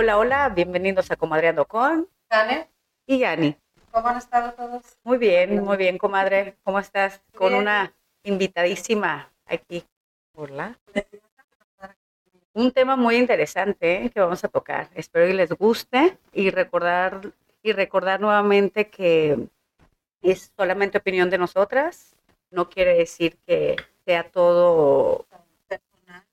Hola, hola, bienvenidos a Comadreando con Tane, y Yani. ¿cómo han estado todos? Muy bien, muy bien, comadre. ¿Cómo estás? Con una invitadísima aquí. Hola. Un tema muy interesante ¿eh? que vamos a tocar. Espero que les guste y recordar y recordar nuevamente que es solamente opinión de nosotras. No quiere decir que sea todo Personal.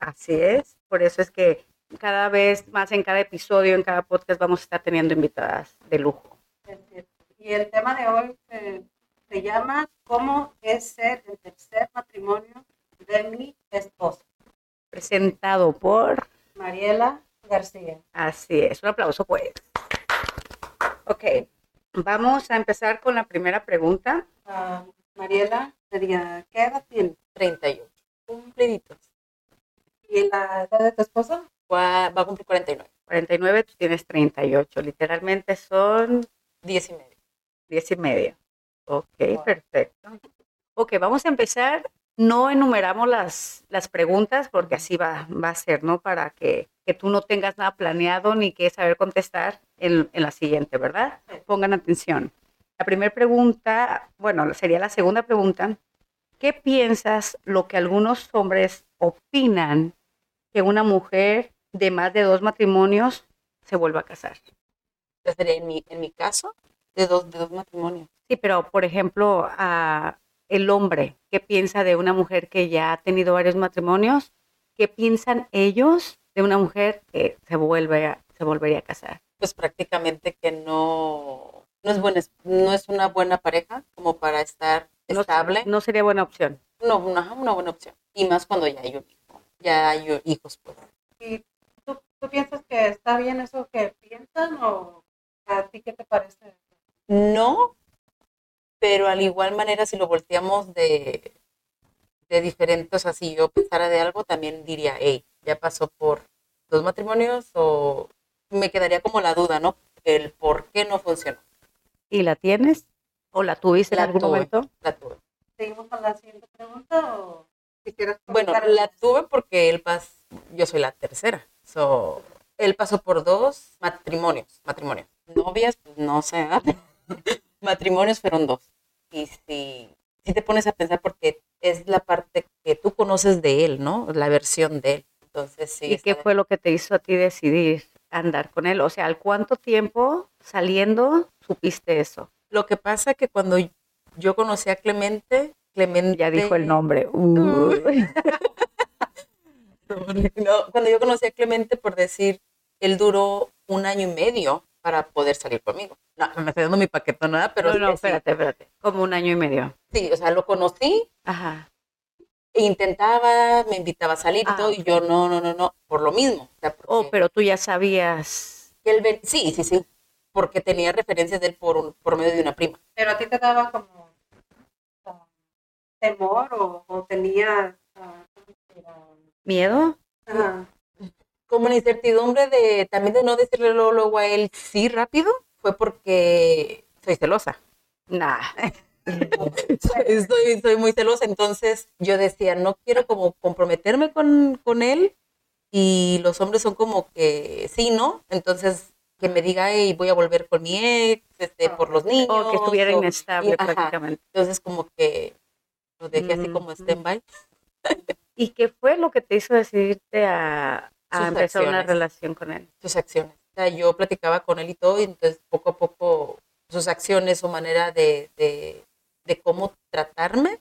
Así es, por eso es que cada vez más en cada episodio, en cada podcast vamos a estar teniendo invitadas de lujo. Y el tema de hoy eh, se llama ¿Cómo es ser el tercer matrimonio de mi esposo? Presentado por, Mariela García. así es, un aplauso pues. Ok, vamos a empezar con la primera pregunta. Ah, Mariela, sería, ¿qué edad tiene? 38. Cumpliditos. ¿Y la edad de tu esposo? Va, a cumplir 49. 49, tú tienes 38, literalmente son 10 y medio. 10 y medio. Ok, Wow. perfecto. Ok, vamos a empezar. No enumeramos las, las preguntas porque así va, va a ser, ¿no? Para que, que tú no tengas nada planeado ni que saber contestar en, en la siguiente, ¿verdad? Sí. Pongan atención. La primera pregunta, bueno, sería la segunda pregunta. ¿Qué piensas lo que algunos hombres opinan que una mujer de más de dos matrimonios se vuelva a casar? Sería en mi, en mi caso, de dos, de dos matrimonios. Sí, pero por ejemplo, a el hombre, ¿qué piensa de una mujer que ya ha tenido varios matrimonios? ¿Qué piensan ellos de una mujer que se vuelve a- se volvería a casar? Pues prácticamente que no, no, es buena, no es una buena pareja como para estar No- estable. No, sería buena opción. No, una, una buena opción. Y más cuando ya hay un hijo. Ya hay hijos, pues. ¿Y tú, piensas que está bien eso que piensan o a ti qué te parece? No, pero al igual manera si lo volteamos de, de diferentes, o sea, si yo pensara de algo, también diría, hey, ya pasó por dos matrimonios o me quedaría como la duda, ¿no? El por qué no funcionó. ¿Y la tienes? ¿O la tuviste en algún tuve. momento? La tuve. ¿Seguimos con la siguiente pregunta o quisieras Bueno, la tuve porque él pas, yo soy la tercera. So, él pasó por dos matrimonios, matrimonios. Novias, pues no sé, matrimonios fueron dos. Y si, si te pones a pensar porque es la parte que tú conoces de él, ¿no? La versión de él. Entonces, sí. ¿Y qué fue lo que te hizo a ti decidir andar con él? O sea, ¿al cuánto tiempo saliendo supiste eso? Lo que pasa que cuando yo conocí a Clemente, Clemente... Ya dijo el nombre. Uy. No, cuando yo conocí a Clemente, por decir, él duró un año y medio para poder salir conmigo. No, me estoy dando mi paquetón, nada, pero no, no, sí, espérate, espérate. Como un año y medio. sí, o sea, lo conocí, Ajá. e intentaba, me invitaba a salir y Ah, todo, y yo no, no, no, no, por lo mismo. O sea, Oh, pero tú ya sabías. él ven- sí, sí, sí, porque tenía referencias de él por, un- por medio de una prima. Pero a ti te daba como temor o, o tenías ah. ¿Miedo? Ah, Como la incertidumbre de también de no decirle luego, luego a él sí rápido, fue porque soy celosa. Nah. Estoy, soy muy celosa, entonces yo decía, no quiero como comprometerme con, con él y los hombres son como que sí, ¿no? Entonces que me diga, hey, voy a volver con mi ex, este, por los niños. O que estuviera inestable ajá. prácticamente. Entonces como que lo dejé así Mm, como stand-by. ¿Y qué fue lo que te hizo decidirte a, a empezar una relación con él? sus acciones. O sea, yo platicaba con él y todo, y entonces poco a poco sus acciones, su manera de, de, de cómo tratarme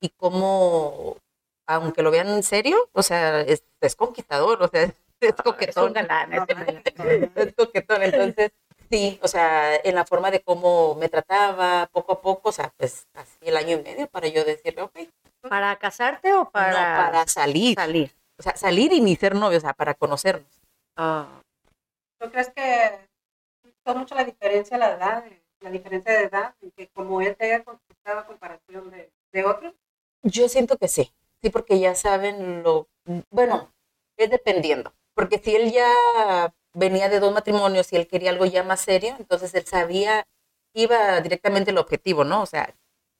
y cómo, aunque lo vean en serio, o sea, es, es conquistador, o sea, es, es Es un coquetón. galán, es un galán. Es coquetón, entonces sí, o sea, en la forma de cómo me trataba, poco a poco, o sea, pues así el año y medio para yo decirle, ok, ¿Para casarte o para, no, para salir, salir? o sea, salir y ni ser novios, o sea, para conocernos. Ah, ¿Tú crees que fue mucho la diferencia la edad, la diferencia de edad, en que como él te haya conquistado a comparación de, de otros? Yo siento que sí, sí, porque ya saben lo, bueno, es dependiendo, porque si él ya venía de dos matrimonios y él quería algo ya más serio, entonces él sabía, iba directamente al objetivo, ¿no? O sea,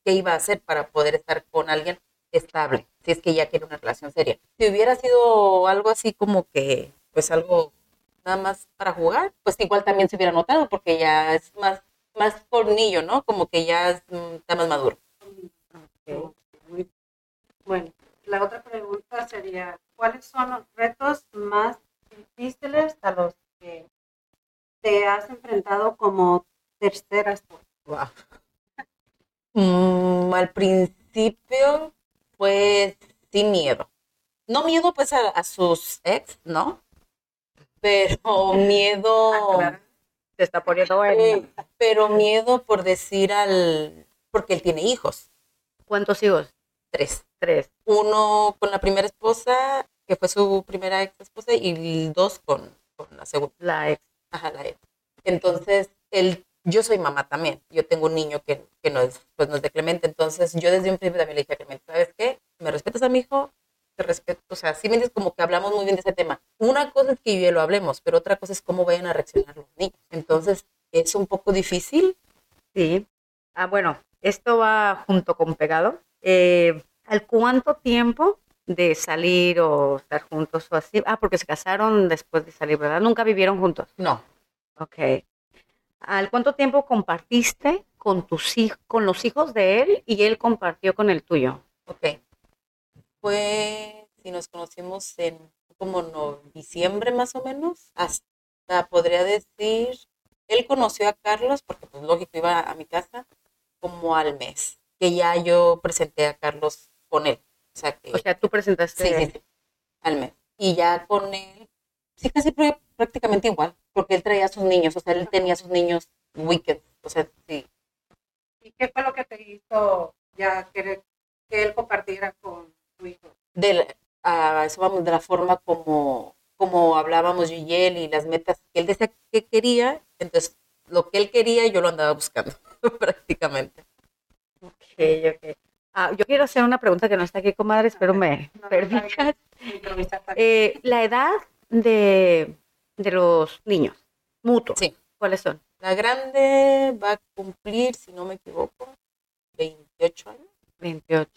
qué iba a hacer para poder estar con alguien estable, si es que ya quiere una relación seria. Si hubiera sido algo así como que, pues algo nada más para jugar, pues igual también se hubiera notado porque ya es más, más por niño, ¿no? Como que ya es, mm, está más maduro. Ok, muy- Bueno, la otra pregunta sería, ¿cuáles son los retos más difíciles a los que te has enfrentado como tercera esposa? Wow. Mm, al principio, pues, sin miedo. No miedo, pues, a, a sus ex, ¿no? Pero miedo, Ah, claro. Se está poniendo bueno. eh, pero miedo por decir al, porque él tiene hijos, ¿Cuántos hijos? tres. Tres. Uno con la primera esposa, que fue su primera ex esposa, y dos con, con la segunda. La ex. Ajá, la ex. Entonces, él, yo soy mamá también. Yo tengo un niño que, que no, es, pues no es de Clemente. Entonces, yo desde un principio también le dije a Clemente, ¿sabes qué? ¿Me respetas a mi hijo? Te respeto. O sea, sí me dices como que hablamos muy bien de ese tema. Una cosa es que yo lo hablemos, pero otra cosa es cómo vayan a reaccionar los niños. Entonces, es un poco difícil. Sí. Ah, bueno, esto va junto con pegado. Eh, ¿Al cuánto tiempo de salir o estar juntos o así? Ah, porque se casaron después de salir, ¿verdad? Nunca vivieron juntos. No. Ok. ¿Al cuánto tiempo compartiste con tus hijos, con los hijos de él y él compartió con el tuyo? Ok. Fue, si nos conocimos en como no, diciembre más o menos, hasta podría decir, él conoció a Carlos, porque pues lógico iba a mi casa, como al mes, que ya yo presenté a Carlos con él. O sea que, O sea, tú presentaste. sí, sí, sí, al mes. Y ya con él, sí, casi pr- prácticamente igual, porque él traía a sus niños, o sea, él tenía a sus niños weekend, o sea, sí. ¿Y qué fue lo que te hizo ya querer que él compartiera con tu hijo? de la- a eso vamos, de la forma como, como hablábamos yo y él y las metas que él decía que quería, entonces lo que él quería yo lo andaba buscando prácticamente. Ok, ok. Ah, yo quiero hacer una pregunta que no está aquí, comadre, espero me No, también. Eh, la edad de, de los niños, mutuos, Sí. ¿cuáles son? La grande va a cumplir, si no me equivoco, 28 años. 28.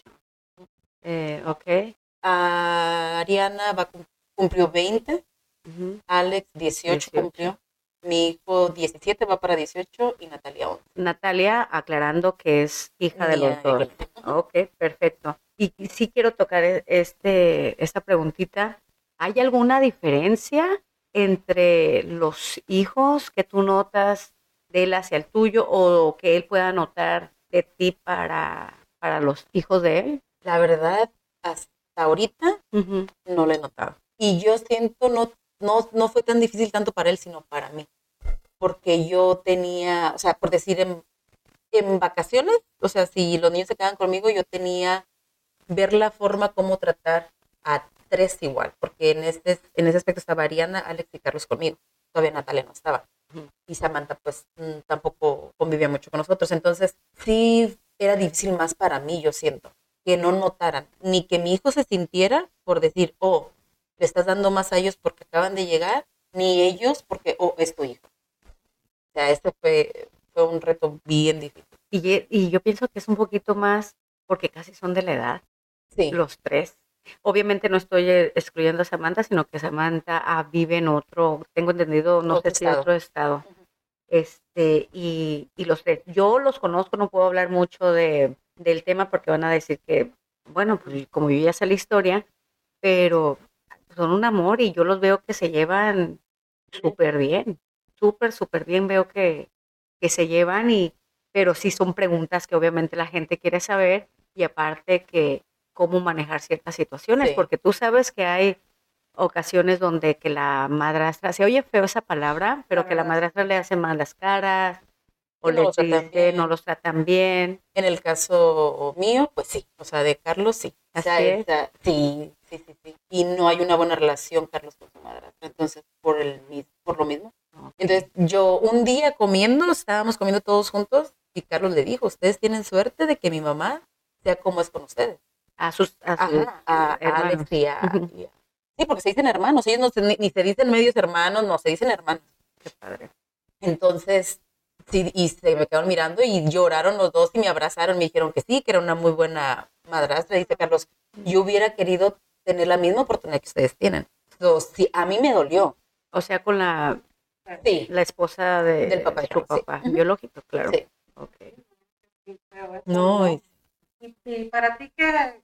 Eh, ok. A Ariana va cumplió 20, Ujú. Alex 18, 18. cumplió, mi hijo 17 va para 18 y Natalia 11. Natalia, aclarando que es hija de los dos. Ok, perfecto. Y sí quiero tocar e- este, esta preguntita. ¿Hay alguna diferencia entre los hijos que tú notas de él hacia el tuyo o que él pueda notar de ti para, para los hijos de él? La verdad, hasta ahorita no lo he notado. Y yo siento, no, no, no fue tan difícil tanto para él, sino para mí. Porque yo tenía, o sea, por decir, en, en vacaciones, o sea, si los niños se quedaban conmigo, yo tenía ver la forma cómo tratar a tres igual. Porque en, este, en ese aspecto estaba Ariana, Alex y Carlos conmigo. Todavía Natalia no estaba. Y Samantha, pues, mm, tampoco convivía mucho con nosotros. Entonces, sí era difícil más para mí, yo siento que no notaran, ni que mi hijo se sintiera por decir, oh, le estás dando más a ellos porque acaban de llegar, ni ellos porque, oh, es tu hijo. O sea, este fue, fue un reto bien difícil. Y, y yo pienso que es un poquito más porque casi son de la edad. Sí, los tres. Obviamente no estoy eh, excluyendo a Samantha, sino que Samantha ah, vive en otro, tengo entendido, no Otro sé si estado. otro estado. Este, y, y los tres. Yo los conozco, no puedo hablar mucho de, del tema porque van a decir que, bueno, pues como yo ya sé la historia, pero son un amor y yo los veo que se llevan súper bien, súper, súper bien veo que, que se llevan y, pero sí son preguntas que obviamente la gente quiere saber y aparte que cómo manejar ciertas situaciones, Sí. porque tú sabes que hay ocasiones donde que la madrastra, se oye feo esa palabra, pero que la madrastra le hace malas caras o no le los dice no los tratan bien. en el caso mío, pues sí, o sea, de Carlos sí. O sea, Así es. esa- sí, sí, sí, sí. Y no hay una buena relación, Carlos, con su madrastra. Entonces, por, el, por lo mismo. Ok. Entonces, yo un día comiendo, estábamos comiendo todos juntos y Carlos le dijo, ustedes tienen suerte de que mi mamá sea como es con ustedes. a sus, a sus Ajá, a, a hermanos. Alex y a, Ujú. y a- Sí, porque se dicen hermanos, ellos no se- ni, ni se dicen medios hermanos, no, se dicen hermanos. Qué padre. Entonces, sí, y se me quedaron mirando y lloraron los dos y me abrazaron, me dijeron que sí, que era una muy buena madrastra. Dice Carlos, yo hubiera querido tener la misma oportunidad que ustedes tienen. So, sí, a mí me dolió. O sea, con la, Sí, la esposa de, Del papá de sí. papá, Ujú. biológico, claro. sí. Ok. Sí, pero eso No, y- para ti, ¿qué,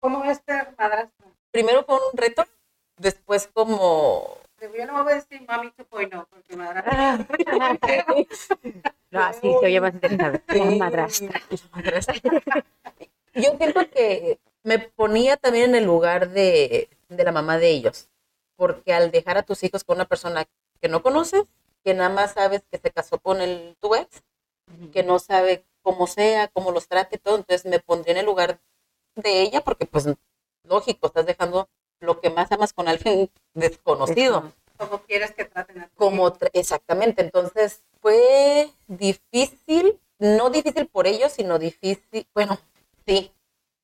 ¿cómo es ser madrastra? primero fue un reto, después como... Yo no voy a decir mami 2.0, porque madrastra. Ah. No, así se oye más interesante. Sí. Madrastra. Madrastra. Yo siento que me ponía también en el lugar de, de la mamá de ellos, porque al dejar a tus hijos con una persona que no conoces, que nada más sabes que se casó con el tu ex, que no sabe cómo sea, cómo los trate, todo, entonces me pondría en el lugar de ella, porque pues lógico, estás dejando lo que más amas con alguien desconocido. ¿Cómo quieres que traten a como tra- exactamente entonces fue difícil no difícil por ellos sino difícil bueno sí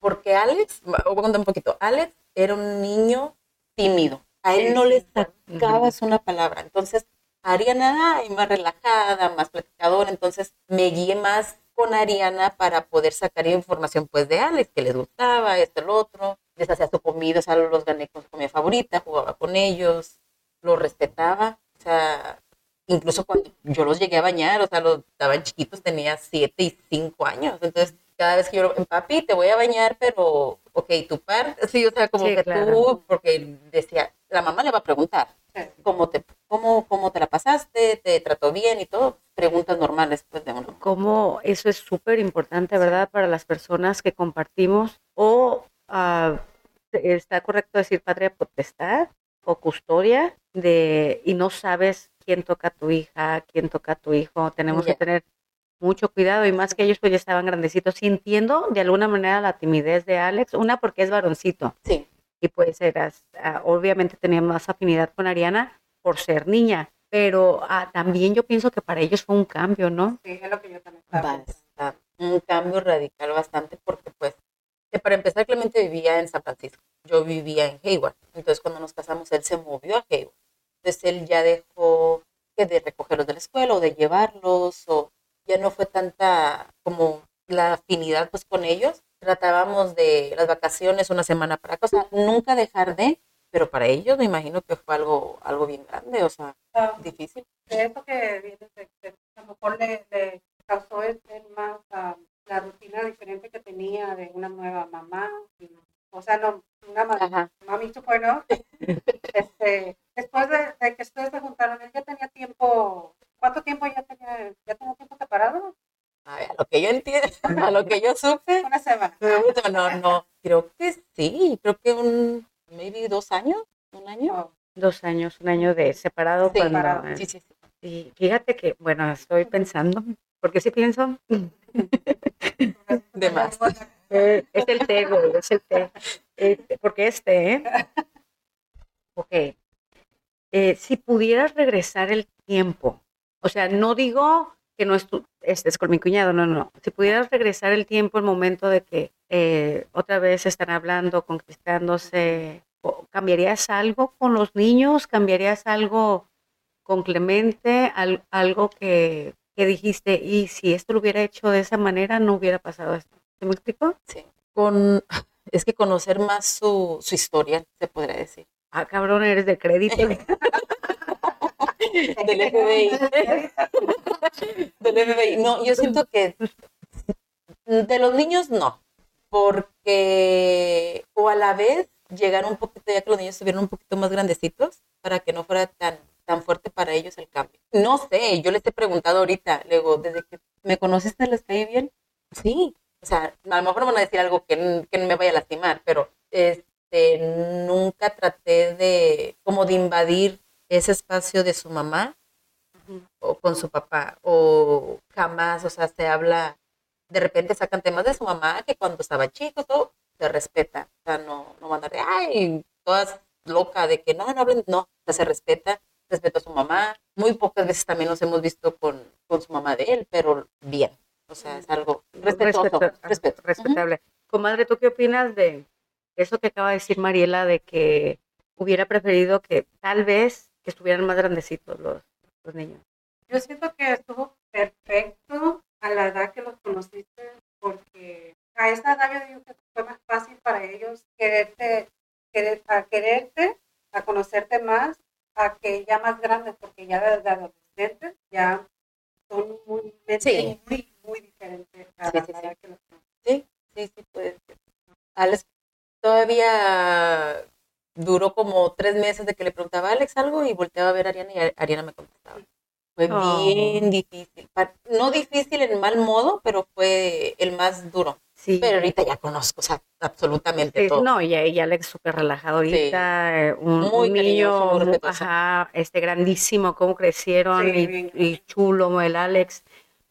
porque Alex voy a contar un poquito. Alex era un niño tímido. A él no le sacabas una palabra. Entonces Ariana ay, más relajada más platicadora. Entonces me guié más con Ariana para poder sacar información pues de Alex que les gustaba esto el otro. Les hacía su comida o sea los gané con su comida favorita jugaba con ellos lo respetaba, o sea, incluso cuando yo los llegué a bañar, o sea, los estaban chiquitos, tenía siete y cinco años, entonces cada vez que yo, papi, te voy a bañar, pero, ok, tu parte, sí, o sea, como Sí, que claro. tú, porque decía, la mamá le va a preguntar. ¿cómo te, cómo, cómo te la pasaste? ¿Te trató bien? Y todo, preguntas normales, pues, de uno. Cómo eso es súper importante, ¿verdad? Para las personas que compartimos. O ah, está correcto decir patria potestad o custodia de y no sabes quién toca a tu hija, quién toca a tu hijo. Tenemos Ya. que tener mucho cuidado y más que ellos pues ya estaban grandecitos. Y entiendo de alguna manera la timidez de Alex, una porque es varoncito. Sí, y pues eras, ah, obviamente tenía más afinidad con Ariana por ser niña, pero ah, también yo pienso que para ellos fue un cambio, ¿no? Sí, es lo que yo también estaba un cambio radical bastante, porque pues, que para empezar, Clemente vivía en San Francisco, yo vivía en Hayward, entonces cuando nos casamos, él se movió a Hayward, entonces él ya dejó que de recogerlos de la escuela o de llevarlos, o ya no fue tanta como la afinidad pues con ellos, tratábamos de las vacaciones una semana para acá, o sea, nunca dejar de, pero para ellos me imagino que fue algo, algo bien grande, o sea, Ah, difícil. de eso que a lo mejor le, le causó el más ah, la rutina diferente que tenía de una nueva mamá. O sea, no, una ma- Ajá. mami bueno, este, después de, de que ustedes se juntaron, él ya tenía tiempo, ¿cuánto tiempo ya tenía, ya tenía tiempo separado? A, ver, a lo que yo entiendo, a lo que yo supe, Una semana. no, no, creo que sí, creo que un, maybe dos años, un año. Oh, Dos años, un año de separado Sí, cuando... separado. eh, Sí, sí, sí. Y fíjate que, bueno, estoy pensando, porque sí pienso, De más. eh, es el té, güey, es el té, Este, porque es té, ¿eh? Ok. Eh, si pudieras regresar el tiempo, o sea, no digo que no estés con mi cuñado, no, no. Si pudieras regresar el tiempo, el momento de que eh, otra vez están hablando, conquistándose, ¿cambiarías algo con los niños? ¿Cambiarías algo con Clemente? Al- algo que, que dijiste, y si esto lo hubiera hecho de esa manera, no hubiera pasado esto. ¿Se me explicó? sí. Con, es que conocer más su, su historia, se podría decir. Ah, cabrón, eres de crédito. Del FBI. Del FBI. No, yo siento que de los niños no, porque o a la vez llegar un poquito, ya que los niños estuvieron un poquito más grandecitos, para que no fuera tan, tan fuerte para ellos el cambio. No sé, yo les he preguntado ahorita, luego, desde que me conociste, ¿les caí bien? Sí, o sea, a lo mejor van a decir algo que, que no me vaya a lastimar, pero este, nunca traté de, como de invadir ese espacio de su mamá o con su papá, o jamás, o sea, se habla, de repente sacan temas de su mamá que cuando estaba chico, todo, se respeta, o sea, no, no van a de, ay, todas loca de que no, no hablen, no, o sea, se respeta, respeto a su mamá, muy pocas veces también nos hemos visto con, con su mamá de él, pero bien, o sea, es algo respetuoso, Respeto- respeto. Respetable. Comadre, ¿tú qué opinas de eso que acaba de decir Mariela, de que hubiera preferido que tal vez que estuvieran más grandecitos los, los niños? Yo siento que estuvo perfecto a la edad que los conociste, porque a esa edad yo digo que fue más fácil para ellos quererte, querer, a quererte a conocerte más, a que ya más grandes, porque ya desde adolescentes ya son muy, Sí. muy, muy diferentes a Sí, la sí, edad que los Sí, sí, sí, puede ser. Alex todavía duró como tres meses de que le preguntaba a Alex algo y volteaba a ver a Ariana y a- Ariana me contestaba. Fue Oh. bien difícil. No difícil en mal modo, pero fue el más duro. Sí. Pero ahorita ya conozco, o sea, absolutamente Sí, todo. no, y, y Alex súper relajado ahorita, eh, un, Muy un cariñoso, niño, muy ajá, este grandísimo, cómo crecieron Sí, y, y chulo el Alex.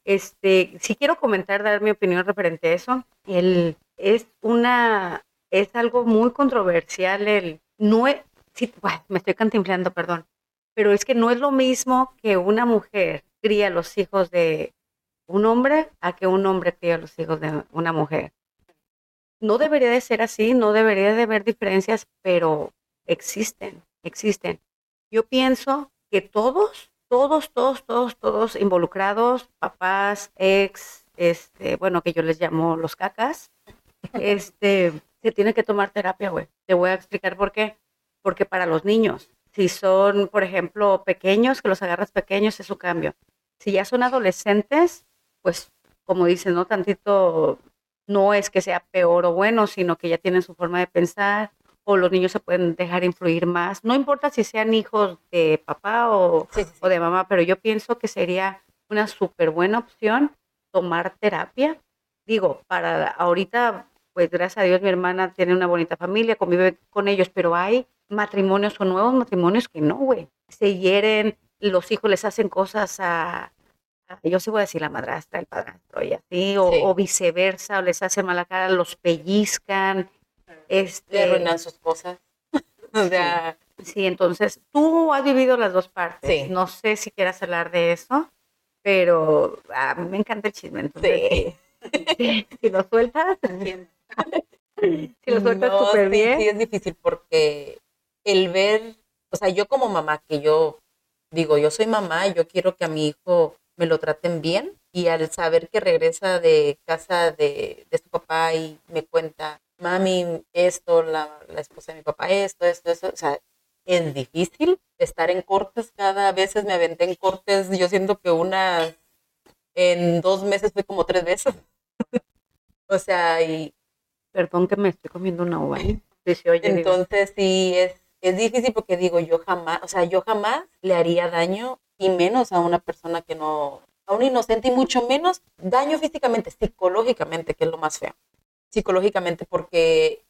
Este, sí quiero comentar, dar mi opinión referente a eso. El, es una, es algo muy controversial el, no es, me estoy cantinflando, perdón, pero es que no es lo mismo que una mujer cría los hijos de un hombre a que un hombre cría los hijos de una mujer no debería de ser así, no debería de haber diferencias, pero existen, existen. Yo pienso que todos, todos, todos, todos, todos involucrados, papás, ex, este, bueno, que yo les llamo los cacas, este, se tiene que tomar terapia, güey. Te voy a explicar por qué. Porque para los niños, si son, por ejemplo, pequeños, que los agarras pequeños, es su cambio. Si ya son adolescentes, pues, como dicen, ¿no? Tantito no es que sea peor o bueno, sino que ya tienen su forma de pensar o los niños se pueden dejar influir más. No importa si sean hijos de papá o, Sí, sí, sí. o de mamá, pero yo pienso que sería una súper buena opción tomar terapia. Digo, para ahorita, pues gracias a Dios mi hermana tiene una bonita familia, convive con ellos, pero hay matrimonios o nuevos matrimonios que no, güey. Se hieren, los hijos les hacen cosas a, a- yo sí voy a decir la madrastra, el padrastro y así, o, Sí. o viceversa, o les hacen mala cara, los pellizcan. Le Este, arruinan sus cosas. o sea, Sí, entonces tú has vivido las dos partes. Sí. No sé si quieras hablar de eso, pero a mí me encanta el chisme. Entonces, sí. si lo sueltas, si lo sueltas No, súper sí, bien. Sí, es difícil porque el ver, o sea, yo como mamá, que yo digo, yo soy mamá, yo quiero que a mi hijo me lo traten bien y al saber que regresa de casa de, de su papá y me cuenta, mami, esto, la, la esposa de mi papá, esto, esto, esto, o sea, es difícil estar en cortes, cada vez me aventé en cortes, yo siento que una, en dos meses fue como tres veces. o sea, y, Perdón que me estoy comiendo una uva. ¿eh? Sí, sí, oye, digo, entonces sí, es, es difícil porque digo, yo jamás, o sea, yo jamás le haría daño y menos a una persona que no, a un inocente y mucho menos daño físicamente, psicológicamente, que es lo más feo. Psicológicamente, porque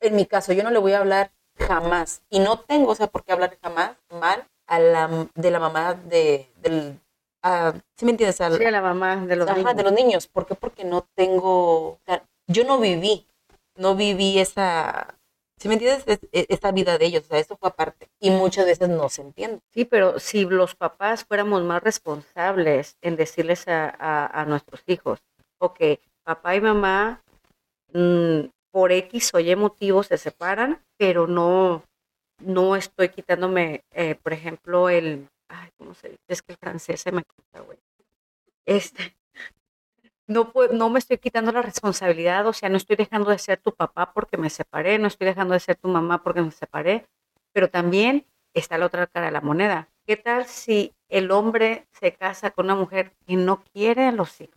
en mi caso yo no le voy a hablar jamás y no tengo, o sea, por qué hablar jamás mal a la, de la mamá de, del, a- ¿sí me entiendes? Sí, a la mamá de los Ajá, niños. de los niños. ¿Por qué? Porque no tengo, o sea, yo no viví, no viví esa, ¿sí me entiendes? Es- es- esa vida de ellos, o sea, eso fue aparte. Y muchas veces no se entiende. Sí, pero si los papás fuéramos más responsables en decirles a, a- a nuestros hijos, ok, papá y mamá mm, por X o Y motivos se separan, pero no, no estoy quitándome, eh, por ejemplo, el, ay, ¿cómo se dice? Es que el francés se me quita, güey. Este, no, no me estoy quitando la responsabilidad, o sea, no estoy dejando de ser tu papá porque me separé, no estoy dejando de ser tu mamá porque me separé, pero también está la otra cara de la moneda. ¿Qué tal si el hombre se casa con una mujer que no quiere a los hijos?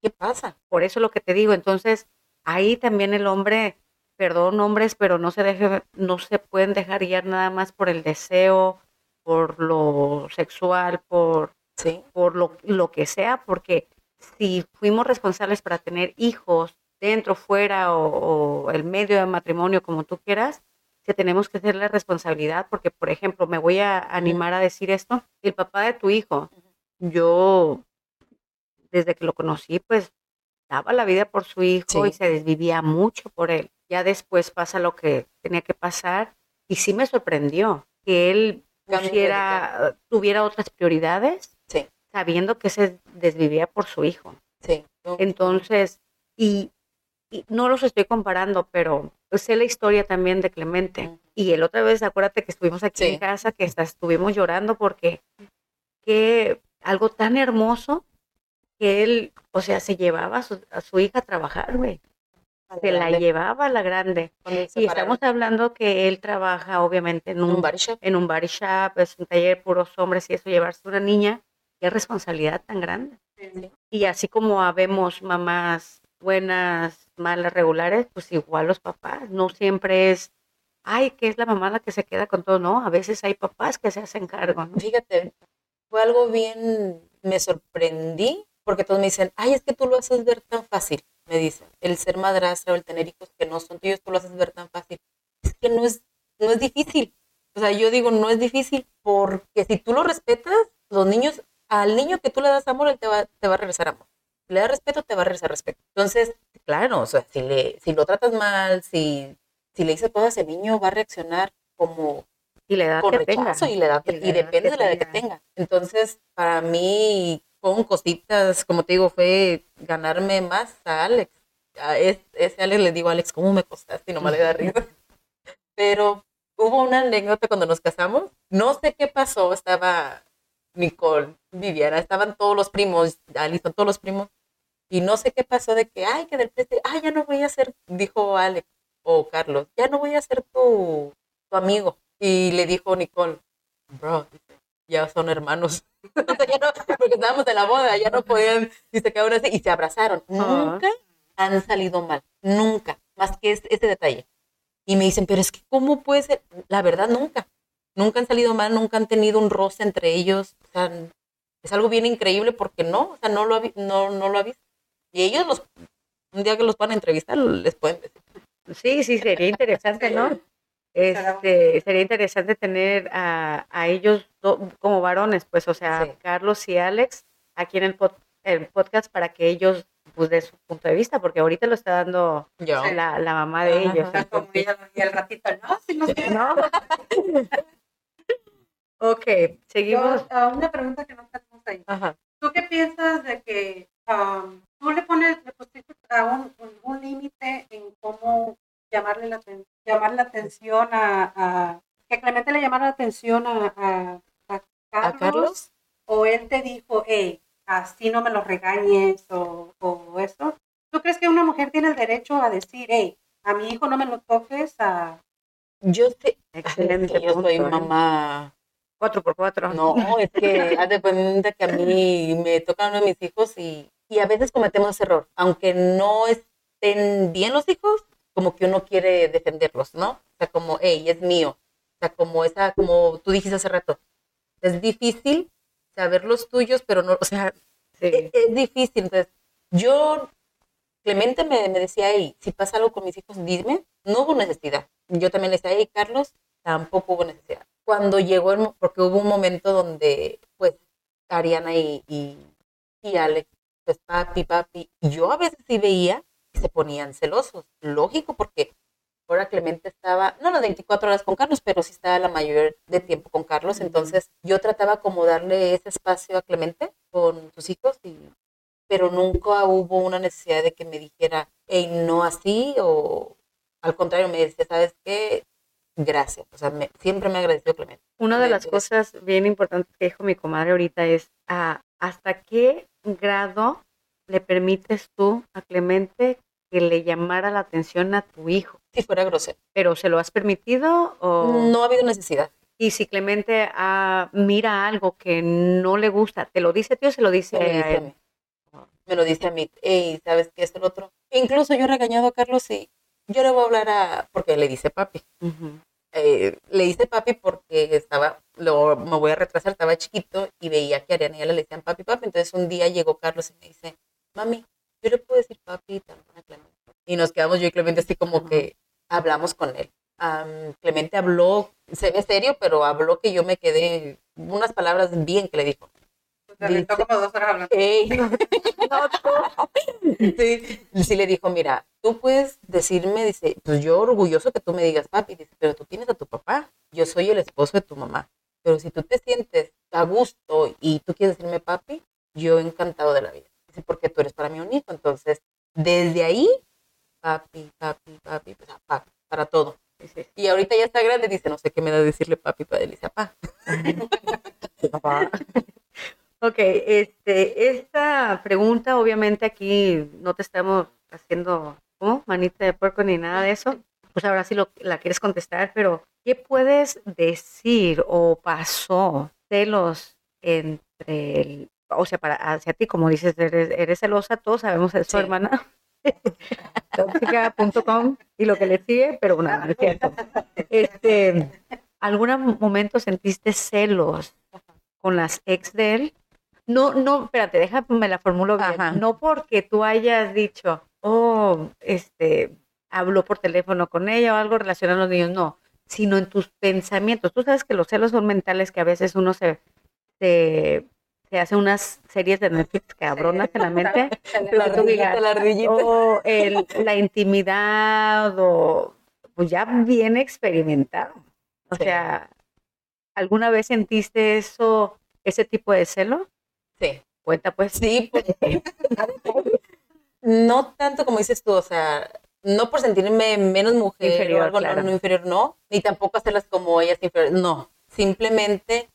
¿Qué pasa? Por eso lo que te digo, entonces ahí también el hombre, perdón hombres, pero no se deje, no se pueden dejar guiar nada más por el deseo, por lo sexual, por, Sí, por lo, lo que sea, porque si fuimos responsables para tener hijos dentro, fuera o, o el medio de matrimonio, como tú quieras, que tenemos que hacer la responsabilidad, porque, por ejemplo, me voy a animar a decir esto, el papá de tu hijo, yo, desde que lo conocí, pues, daba la vida por su hijo Sí. y se desvivía mucho por él. Ya después pasa lo que tenía que pasar y sí me sorprendió que él pusiera, tuviera otras prioridades, sí, sabiendo que se desvivía por su hijo. sí. Entonces, y, y no los estoy comparando, pero sé la historia también de Clemente. Y el otra vez, acuérdate que estuvimos aquí Sí. en casa, que hasta estuvimos llorando porque que algo tan hermoso que él, o sea, se llevaba a su, a su hija a trabajar, güey. La se la llevaba a la grande. Y estamos hablando que él trabaja obviamente en un, un body shop. en un body shop, es un taller puros hombres y eso, llevarse una niña, qué responsabilidad tan grande. Y así como habemos mamás buenas, malas, regulares, pues igual los papás. No siempre es, ay, que es la mamá la que se queda con todo. No, a veces hay papás que se hacen cargo. ¿no? Fíjate, fue algo bien, me sorprendí, porque todos me dicen, ay, es que tú lo haces ver tan fácil, me dicen, el ser madrastra o el tener hijos que no son tuyos, tú lo haces ver tan fácil. Es que no es, no es difícil. O sea, yo digo, no es difícil, porque si tú lo respetas, los niños, al niño que tú le das amor, él te va, te va a regresar amor. Si le das respeto, te va a regresar respeto. Entonces, claro, o sea, si, le, si lo tratas mal, si, si le dices cosas, el niño va a reaccionar como Y la edad con que tenga. rechazo y edad que- Y y depende de la edad que tenga. Entonces, para mí, con cositas, como te digo, fue ganarme más a Alex. A es- ese Alex le digo, Alex, ¿cómo me costaste? Y nomás le da risa. Pero hubo una anécdota cuando nos casamos. No sé qué pasó, estaba Nicole, Viviana, estaban todos los primos, Alison, todos los primos. Y no sé qué pasó de que, ay, que del precio, ay, ya no voy a ser, dijo Alex o Carlos, ya no voy a ser tu, tu amigo. Y le dijo Nicole, bro, ya son hermanos. O sea, ya no- porque estábamos en la boda, ya no podían, y se quedaron así, y se abrazaron. Nunca han salido mal, nunca, más que es- ese detalle. Y me dicen, pero es que, ¿cómo puede ser? La verdad, nunca. Nunca han salido mal, nunca han tenido un roce entre ellos. O sea, es algo bien increíble porque no, o sea, no lo ha, no, no lo ha visto. Y ellos, los, un día que los van a entrevistar, les pueden decir. Sí, sí, sería interesante, ¿no? Este, sería interesante tener a, a ellos do- como varones, pues, o sea, Sí. Carlos y Alex aquí en el, pod- el podcast para que ellos, pues, den su punto de vista, porque ahorita lo está dando Yo. la, la mamá de Ajá. ellos. Entonces, y el ratito, no, si no sé. ¿no? ok, seguimos. Yo, ah, una pregunta que no tenemos ahí. Ajá. ¿Tú qué piensas de que am, tú le pones, le pusiste a un, un- un límite en cómo llamarle la, llamar la atención a, a- que Clemente le llamara la atención a, a, a Carlos, ¿A Carlos? o él te dijo, hey, así no me lo regañes o, o eso? ¿Tú crees que una mujer tiene el derecho a decir, hey, a mi hijo no me lo toques? A... Yo sé, Excelente. yo soy punto, ¿eh? mamá. Cuatro por cuatro. No, es que haz de cuenta que a mí me tocan uno de mis hijos y, y a veces cometemos ese error. Aunque no estén bien los hijos, como que uno quiere defenderlos, ¿no? O sea, como, hey, es mío. O sea, como esa, como tú dijiste hace rato, es difícil saber los tuyos, pero no, o sea, Sí. es, es difícil. Entonces, yo, Clemente me, me decía, hey, si pasa algo con mis hijos, dime. No hubo necesidad. Yo también le decía, hey, Carlos, tampoco hubo necesidad. Cuando llegó, el porque hubo un momento donde, pues, Ariana y, y, y Alex, pues, papi, papi, y yo a veces sí veía se ponían celosos. Lógico, porque ahora Clemente estaba, no las 24 horas con Carlos, pero sí estaba la mayor de tiempo con Carlos. Entonces, yo trataba como darle ese espacio a Clemente con sus hijos, y, pero nunca hubo una necesidad de que me dijera, hey, no así, o al contrario, me decía, ¿sabes qué? Gracias. O sea, me- siempre me agradeció Clemente. Una de de- las cosas bien importantes que dijo mi comadre ahorita es ah, hasta qué grado le permites tú a Clemente que le llamara la atención a tu hijo. Si fuera grosero. ¿Pero se lo has permitido? O... No ha habido necesidad. Y si Clemente ah, mira algo que no le gusta, ¿te lo dice a ti o se lo dice Me lo dice a él? mí. Me lo dice a mí. Hey, ¿sabes qué? Esto, lo otro. Incluso yo he regañado a Carlos y yo le voy a hablar a... Porque le dice papi. Eh, le hice papi porque estaba, lo, me voy a retrasar, estaba chiquito y veía que a Ariana y ella le decían papi, papi. Entonces un día llegó Carlos y me dice, mami, yo le puedo decir papi también a Clemente. Y nos quedamos yo y Clemente así como que hablamos con él. Am, Clemente habló, se ve serio, pero habló que yo me quedé, unas palabras bien que le dijo. Dice- como dos horas hablando. Ey. sí, sí le dijo, mira, tú puedes decirme, dice, pues yo orgulloso que tú me digas papi, dice, pero tú tienes a tu papá, yo soy el esposo de tu mamá, pero si tú te sientes a gusto y tú quieres decirme papi, yo encantado de la vida, dice, porque tú eres para mí un hijo, entonces, desde ahí, papi, papi, papi, pues, papá, para todo. Sí. Y ahorita ya está grande, dice, no sé qué me da decirle papi, para él dice, papá. Ok, este, esta pregunta obviamente aquí no te estamos haciendo ¿cómo? Manita de puerco ni nada de eso. Pues ahora sí lo, la quieres contestar, pero ¿qué puedes decir o pasó celos entre el, o sea, para hacia ti, como dices, eres, eres celosa, todos sabemos eso, Sí. hermana. Tóxica.com y lo que le sigue, pero bueno, no es cierto. Este, ¿algún momento sentiste celos con las ex de él? No, no, espérate, déjame la formulo bien. Ajá. No porque tú hayas dicho, oh, este, habló por teléfono con ella o algo relacionado a los niños, no, sino en tus pensamientos. Tú sabes que los celos son mentales que a veces uno se, se, se hace unas series de Netflix cabronas en la mente. La que ardillita, la ardillita. o el- la intimidad, o pues ya bien experimentado. O Sí. sea, ¿alguna vez sentiste eso, ese tipo de celo? Sí. Cuenta pues. Sí, porque no tanto como dices tú, o sea, no por sentirme menos mujer Inferior, o algo, claro. no, no inferior, no, ni tampoco hacerlas como ellas inferiores, no, simplemente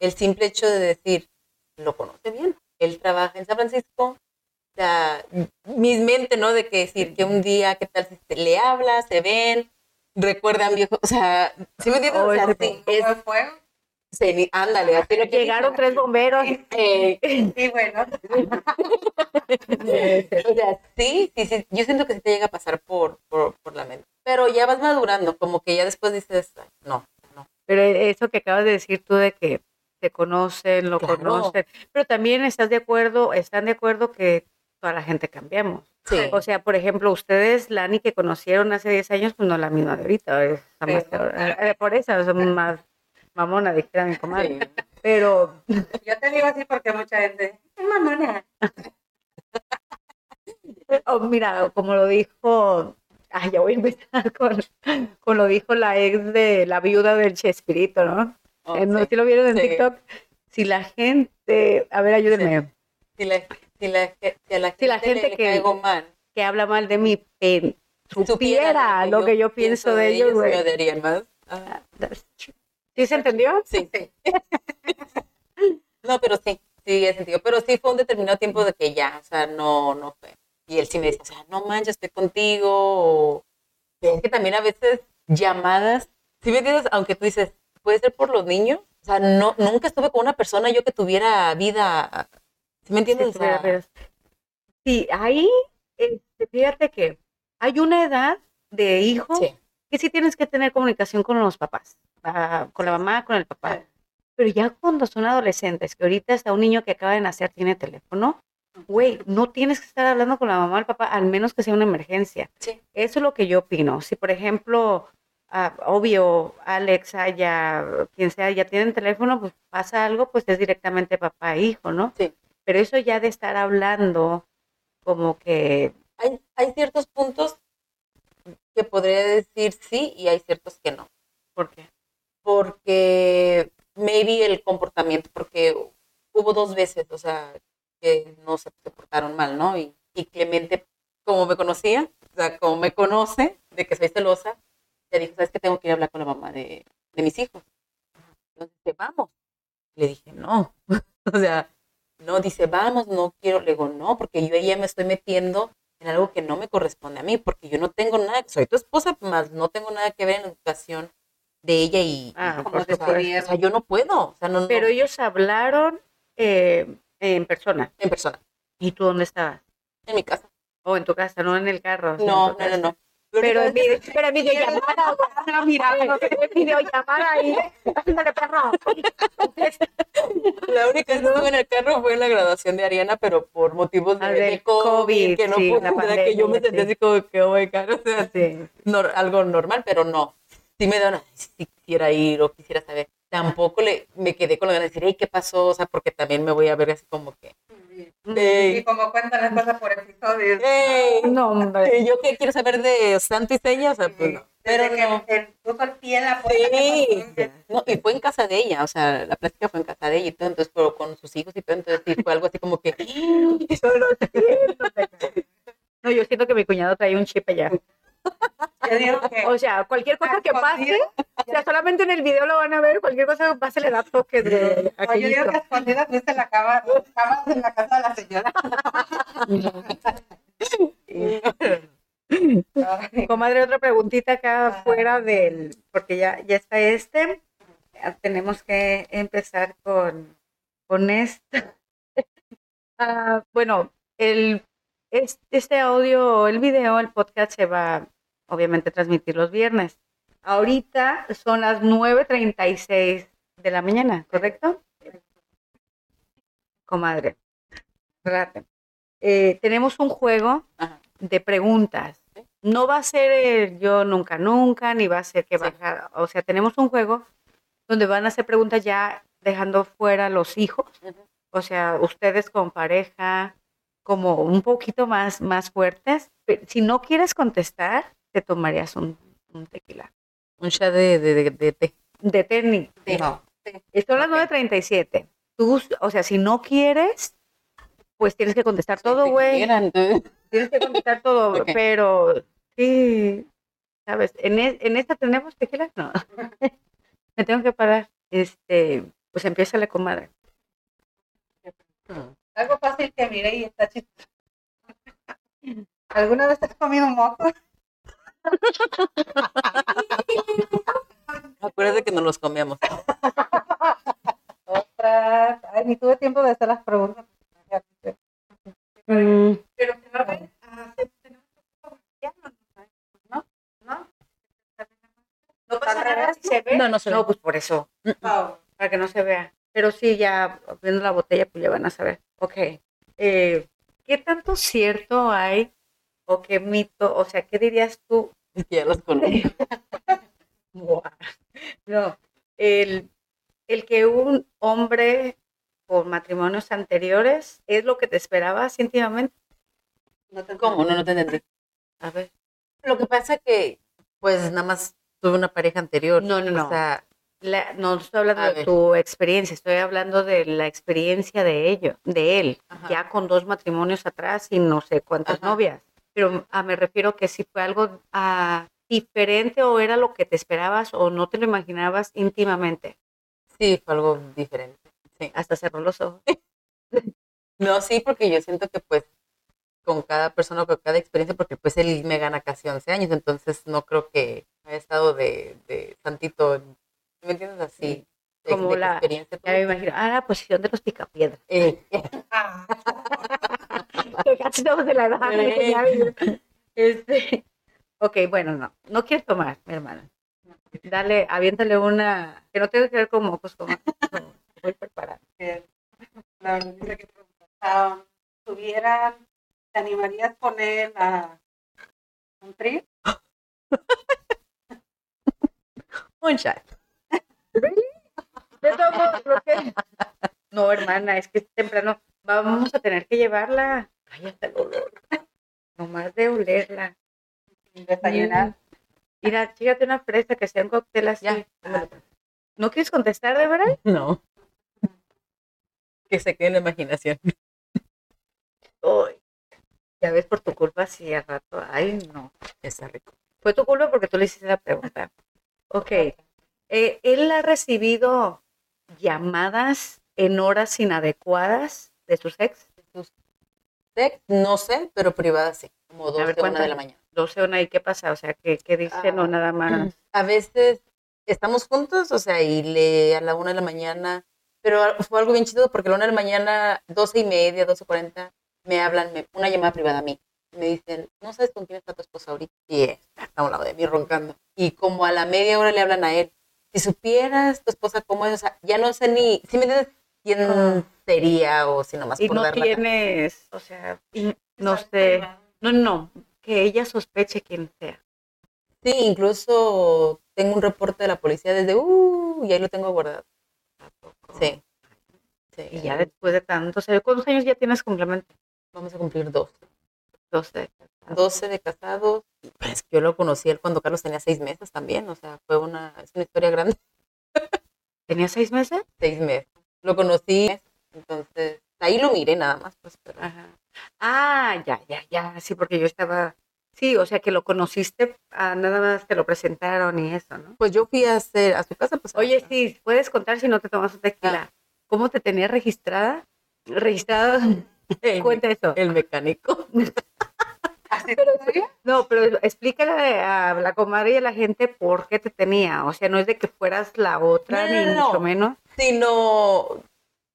el simple hecho de decir, lo conoce bien, él trabaja en San Francisco, o sea, mi mente, ¿no? De que decir que un día, ¿qué tal si te le habla, se ven, recuerdan viejo, o sea, ¿sí me entiendes? Oh, o sea, sí, es, ¿Cómo fuego? sí, ándale, Llegaron tres bomberos. Eh, Sí, bueno. o sea, sí, sí, sí, yo siento que sí te llega a pasar por, por, por la mente. Pero ya vas madurando, como que ya después dices, "Ay, no, no. Pero eso que acabas de decir tú de que se conocen, lo Claro. conocen, pero también estás de acuerdo, están de acuerdo que toda la gente cambiamos. Sí. O sea, por ejemplo, ustedes, Lani, que conocieron hace 10 años, pues no es la misma de ahorita. es más cabrona. Eh, por eso son más mamona, dijera mi comadre. Sí. Pero Yo te digo así porque mucha gente, es mamona. Oh, mira, como lo dijo, ay, ya voy a empezar con, con lo dijo la ex de la viuda del Chespirito, ¿no? Oh, Eh, ¿no? sí. ¿Sí lo vieron en Sí. TikTok? Si la gente, a ver, ayúdenme, Si, la, si, la, si a la gente, Si la gente le, le que- caigo mal, que habla mal de mí, pen- supiera supiera lo que yo pienso de ellos, me güey. odiarían más. Ah, ¿Sí se entendió? sí. no, pero sí, sí, he sentido. Pero sí fue un determinado tiempo de que ya, o sea, no, no fue. Y él sí me dice, o sea, no manches, estoy contigo. O... Es que también a veces llamadas, si me entiendes, aunque tú dices, puede ser por los niños. O sea, no, nunca estuve con una persona yo que tuviera vida. ¿Sí me entiendes? Sí, ahí, este, fíjate que hay una edad de hijo sí. que sí tienes que tener comunicación con los papás, ah, con la mamá, con el papá. Pero ya cuando son adolescentes, que ahorita hasta un niño que acaba de nacer tiene teléfono, güey, no tienes que estar hablando con la mamá o el papá, al menos que sea una emergencia. Sí. Eso es lo que yo opino. Si, por ejemplo, ah, obvio, Alex, ya quien sea, ya tienen teléfono, pues pasa algo, pues es directamente papá e hijo, ¿no? Sí. Pero eso ya de estar hablando como que, hay, hay ciertos puntos que podría decir sí y hay ciertos que no. ¿por qué? Porque maybe el comportamiento, porque hubo dos veces, o sea, que no se, se portaron mal, ¿no? Y, y Clemente, como me conocía, o sea, como me conoce de que soy celosa, le dijo, ¿sabes que Tengo que ir a hablar con la mamá de, de mis hijos. Entonces, dice, vamos. Le dije, no. o sea, no, dice, vamos, no quiero. Le digo, no, porque yo ya me estoy metiendo en algo que no me corresponde a mí, porque yo no tengo nada, soy tu esposa, más no tengo nada que ver en la educación de ella y, Ah, y por o sea, supuesto. o sea, yo no puedo, o sea, no, no, Pero ellos hablaron eh, en persona. en persona, ¿Y tú dónde estabas? en mi casa. O en tu casa, no en el carro. No, no, no, no. Pero en, video, pero en videollamada, Pero mira, en videollamada ahí. Ándale, perro. La única que estuve en el carro fue en la graduación de Ariana, pero por motivos de, del COVID, COVID, que no sí, pude, la sea, que yo me pandemia, sentí sí. así como que, oh my God, o sea, Sí. nor- algo normal, pero no. Sí me dan, si quisiera ir o quisiera saber. Tampoco le, me quedé con la ganas de decir, hey, ¿qué pasó? O sea, porque también me voy a ver así como que, Y hey, como cuentan las cosas por episodios. hey, No, hombre. Yo qué quiero saber de santo y seña, o sea, pues no. Pero Pero que no. el, puso el pie en la puerta. Sí, no, y fue en casa de ella, o sea, la plática fue en casa de ella y todo, entonces, pero con sus hijos y todo, entonces sí fue algo así como que, No, yo siento que mi cuñado trae un chip allá. Yo digo que O sea, cualquier cosa que pase, o sea, solamente en el video lo van a ver, cualquier cosa que pase le da toques de yo digo que escondidas fuiste la cama, cama en la casa de la señora. Comadre, otra preguntita acá fuera del, porque ya, ya está este. Ya tenemos que empezar con, con esta. Ah, bueno, el, es- este audio, el video, el podcast se va obviamente transmitir los viernes. Ahorita son las 9.36 de la mañana, ¿correcto? Comadre. Eh, tenemos un juego Ajá. de preguntas. No va a ser el yo nunca, nunca, ni va a ser que Sí. bajar. O sea, tenemos un juego donde van a hacer preguntas ya dejando fuera los hijos. O sea, ustedes con pareja, como un poquito más, más fuertes. Pero si no quieres contestar, te tomarías un, un tequila. Un shot de, de, de, de té. De técnico. No. Son las Ok. 9.37. Tú, o sea, si no quieres, pues tienes que contestar todo, güey. Tienes que contestar todo, Ok. pero sí, ¿sabes? En, e- en esta tenemos tequila, no. Me tengo que parar. Este, pues empieza la comadre. Algo fácil que mire y está chistoso. ¿Alguna vez has comido moco? Acuérdate que no los comíamos. Ostras. Ay, ni tuve tiempo de hacer las preguntas. Mm, Pero que no ven. ¿No? ¿No? No pasa nada si se ve. No, no se ve. No, pues por eso, Oh, para que no se vea. Pero sí, ya viendo la botella, pues ya van a saber. Ok. Eh, ¿Qué tanto cierto hay o qué mito, o sea, qué dirías tú Es que ya los conozco. No, el, el que un hombre por matrimonios anteriores es lo que te esperabas íntimamente. no te ¿Cómo? No, no te entendí. A ver. Lo que pasa que, pues, nada más tuve una pareja anterior. No, no, no. O sea, La- no estoy hablando de ver. tu experiencia, estoy hablando de la experiencia de ellos, de él, Ajá. ya con dos matrimonios atrás y no sé cuántas Ajá. novias. Pero ah, me refiero que si fue algo ah, diferente o era lo que te esperabas o no te lo imaginabas íntimamente. sí, fue algo diferente. Sí. Hasta cerró los ojos. No, sí, porque yo siento que, pues, con cada persona, con cada experiencia, porque, pues, él me gana casi 11 años, entonces no creo que haya estado de, de santito, ¿me entiendes? Así. de- Como de la- experiencia. Ya me imagino, ah, la posición de los picapiedras. Eh, Casi estamos de la edad. Vi. Este, ok, bueno, no, no quiero tomar, mi hermana. Dale, aviéntale una, que no tenga que ver con mocos, como, voy preparada. que- La verdad que tuvieran, ¿te animarías a poner a un trío? un. De creo que- No, hermana, es que es temprano. Vamos a tener que llevarla. Cállate el olor. Nomás de olerla. Desayunar. Mira, chígate una fresa que sea un cóctel así. Ya. ¿No quieres contestar de verdad? No. Que se quede en la imaginación. Uy, ya ves por tu culpa si al rato. Ay, no. Está rico. Fue tu culpa porque tú le hiciste la pregunta. Ok. Eh, ¿Él ha recibido llamadas en horas inadecuadas de sus ex? Sex, no sé, pero privada sí. Como dos A ver, una de la mañana. 12 una y qué pasa? O sea, ¿qué, qué dicen o Ah, nada más? A veces estamos juntos, o sea, y le a la una de la mañana, pero fue algo bien chido porque a la una de la mañana, doce y media, doce cuarenta, me hablan, me- una llamada privada a mí. Me dicen, no sabes con quién está tu esposa ahorita. Y está a un lado de mí roncando. Y como a la media hora le hablan a él. Si supieras tu esposa cómo es, o sea, ya no sé ni, si me entiendes, quién Ah. sería o si nomás Y por no dar la cara. tienes, o sea, y no sé. No, no, que ella sospeche quién sea. Sí, incluso tengo un reporte de la policía desde, uh, y ahí lo tengo guardado. Sí. Sí. Y ya después de tanto, o sea, ¿cuántos años ya tienes complemento? Vamos a cumplir dos. 12. 12 de casados. Pues yo lo conocí él cuando Carlos tenía seis meses también, o sea, fue una, es una historia grande, ¿Tenía seis meses? seis meses. Lo conocí, entonces, ahí lo miré nada más, pues, pero Ajá. Ah, ya, ya, ya, sí, porque yo estaba, sí, o sea, que lo conociste, ah, nada más te lo presentaron y eso, ¿no? pues yo fui a hacer, a su casa, pues. Oye, sí, puedes contar si no te tomas un tequila. ¿Cómo te tenía registrada? Registrada, cuenta eso. el mecánico. ¿Así todavía? No, pero explícale a la comadre y a la gente por qué te tenía. O sea, no es de que fueras la otra, No, no, ni no. mucho menos. Sino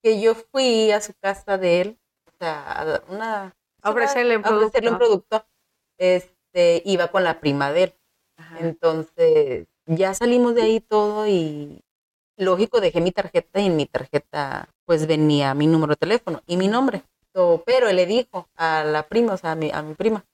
que yo fui a su casa de él, o sea, a una... A ofrecerle un a ofrecerle un producto. Este, iba con la prima de él. Ajá. Entonces, ya salimos de ahí todo y lógico, dejé mi tarjeta y en mi tarjeta pues venía mi número de teléfono y mi nombre. So, pero él le dijo a la prima, o sea, a mi, a mi prima,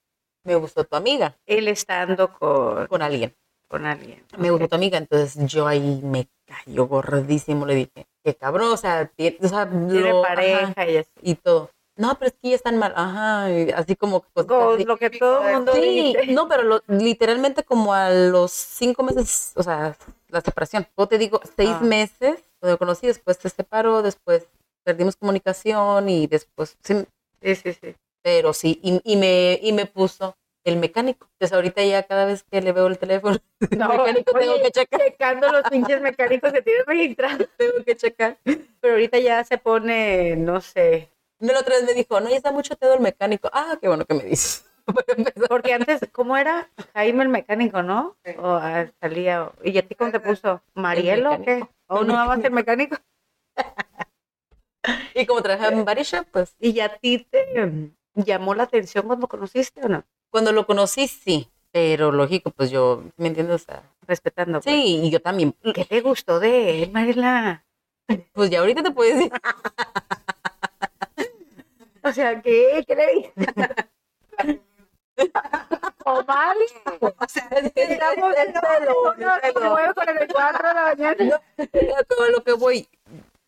me gustó tu amiga Él estando con, con alguien. con alguien. Me gustó tu amiga, entonces yo ahí me cayó gordísimo, le dije, qué cabrón, o sea, tiene, o sea, Tiene lo- ajá, pareja y así. y todo. No, pero es que ya están mal, ajá, y así como así. lo que todo el mundo Sí, dice. no, pero lo- literalmente como a los cinco meses, o sea, la separación. Yo te digo, seis Ah. meses, cuando lo conocí, después se separó, después perdimos comunicación y después, sí, Sí, sí, sí. pero sí, y, y me, y me puso el mecánico. Entonces ahorita ya cada vez que le veo el teléfono, el No, mecánico tengo que checar, Checando los pinches mecánicos que tienes registrados. tengo que checar. Pero ahorita ya se pone, no sé. No, la otra vez me dijo, no, ya está mucho pedo el mecánico. Ah, qué bueno que me dices. Porque antes, ¿cómo era? Jaime el mecánico, ¿no? Sí. O ah, salía. ¿Y a ti cómo te puso? ¿Marielo o no más el mecánico? Y como trabajaba en Shop, pues ¿Y a ti te mm, llamó la atención cuando conociste o no? Cuando lo conocí, sí. Pero lógico, pues yo, ¿me entiendes? O sea, Respetando. pues. sí, y yo también. ¿Qué te gustó de él, Marila? Pues ya ahorita te puedes decir. O sea, ¿qué? ¿Qué le diste? ¿O mal? O sea, Estamos en pelo. 9.44 de la mañana. Como lo que voy,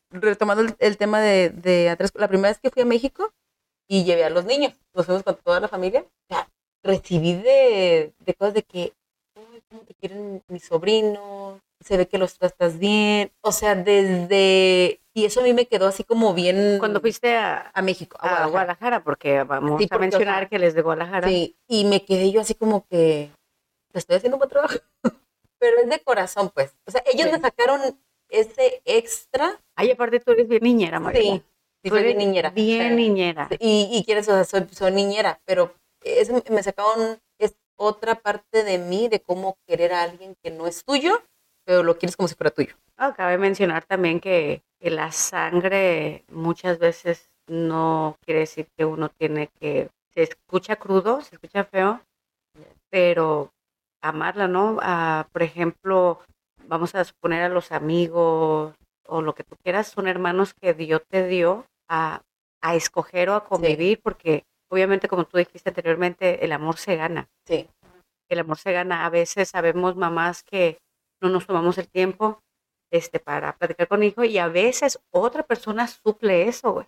retomando el, el tema de, de atrás, la primera vez que fui a México y llevé a los niños, nos fuimos con toda la familia, sea, recibí de, de cosas de que, "Ay, ¿cómo te quieren mis sobrinos? Se ve que los tratas bien, o sea, desde, y eso a mí me quedó así como bien Cuando fuiste a, a México, a a Guadalajara. Guadalajara, porque vamos Sí, a porque, o mencionar sea, que les de Guadalajara. Sí, y me quedé yo así como que estoy haciendo un buen trabajo. Pero es de corazón, pues. O sea, ellos Sí. me sacaron ese extra. Ay, aparte tú eres bien niñera, María. Sí, sí, soy bien niñera. Bien Sí. niñera. Y, y quieres, o sea, soy, soy niñera, pero es- me sacaron es otra parte de mí, de cómo querer a alguien que no es tuyo, pero lo quieres como si fuera tuyo. Ah, cabe mencionar también que, que la sangre muchas veces no quiere decir que uno tiene que, se escucha crudo, se escucha feo, pero amarla, ¿no? Ah, por ejemplo, vamos a suponer a los amigos o lo que tú quieras, son hermanos que Dios te dio a, a escoger o a convivir, porque obviamente, como tú dijiste anteriormente, el amor se gana. Sí. el amor se gana. A veces sabemos mamás que no nos tomamos el tiempo este, para platicar con hijo y a veces otra persona suple eso, güey.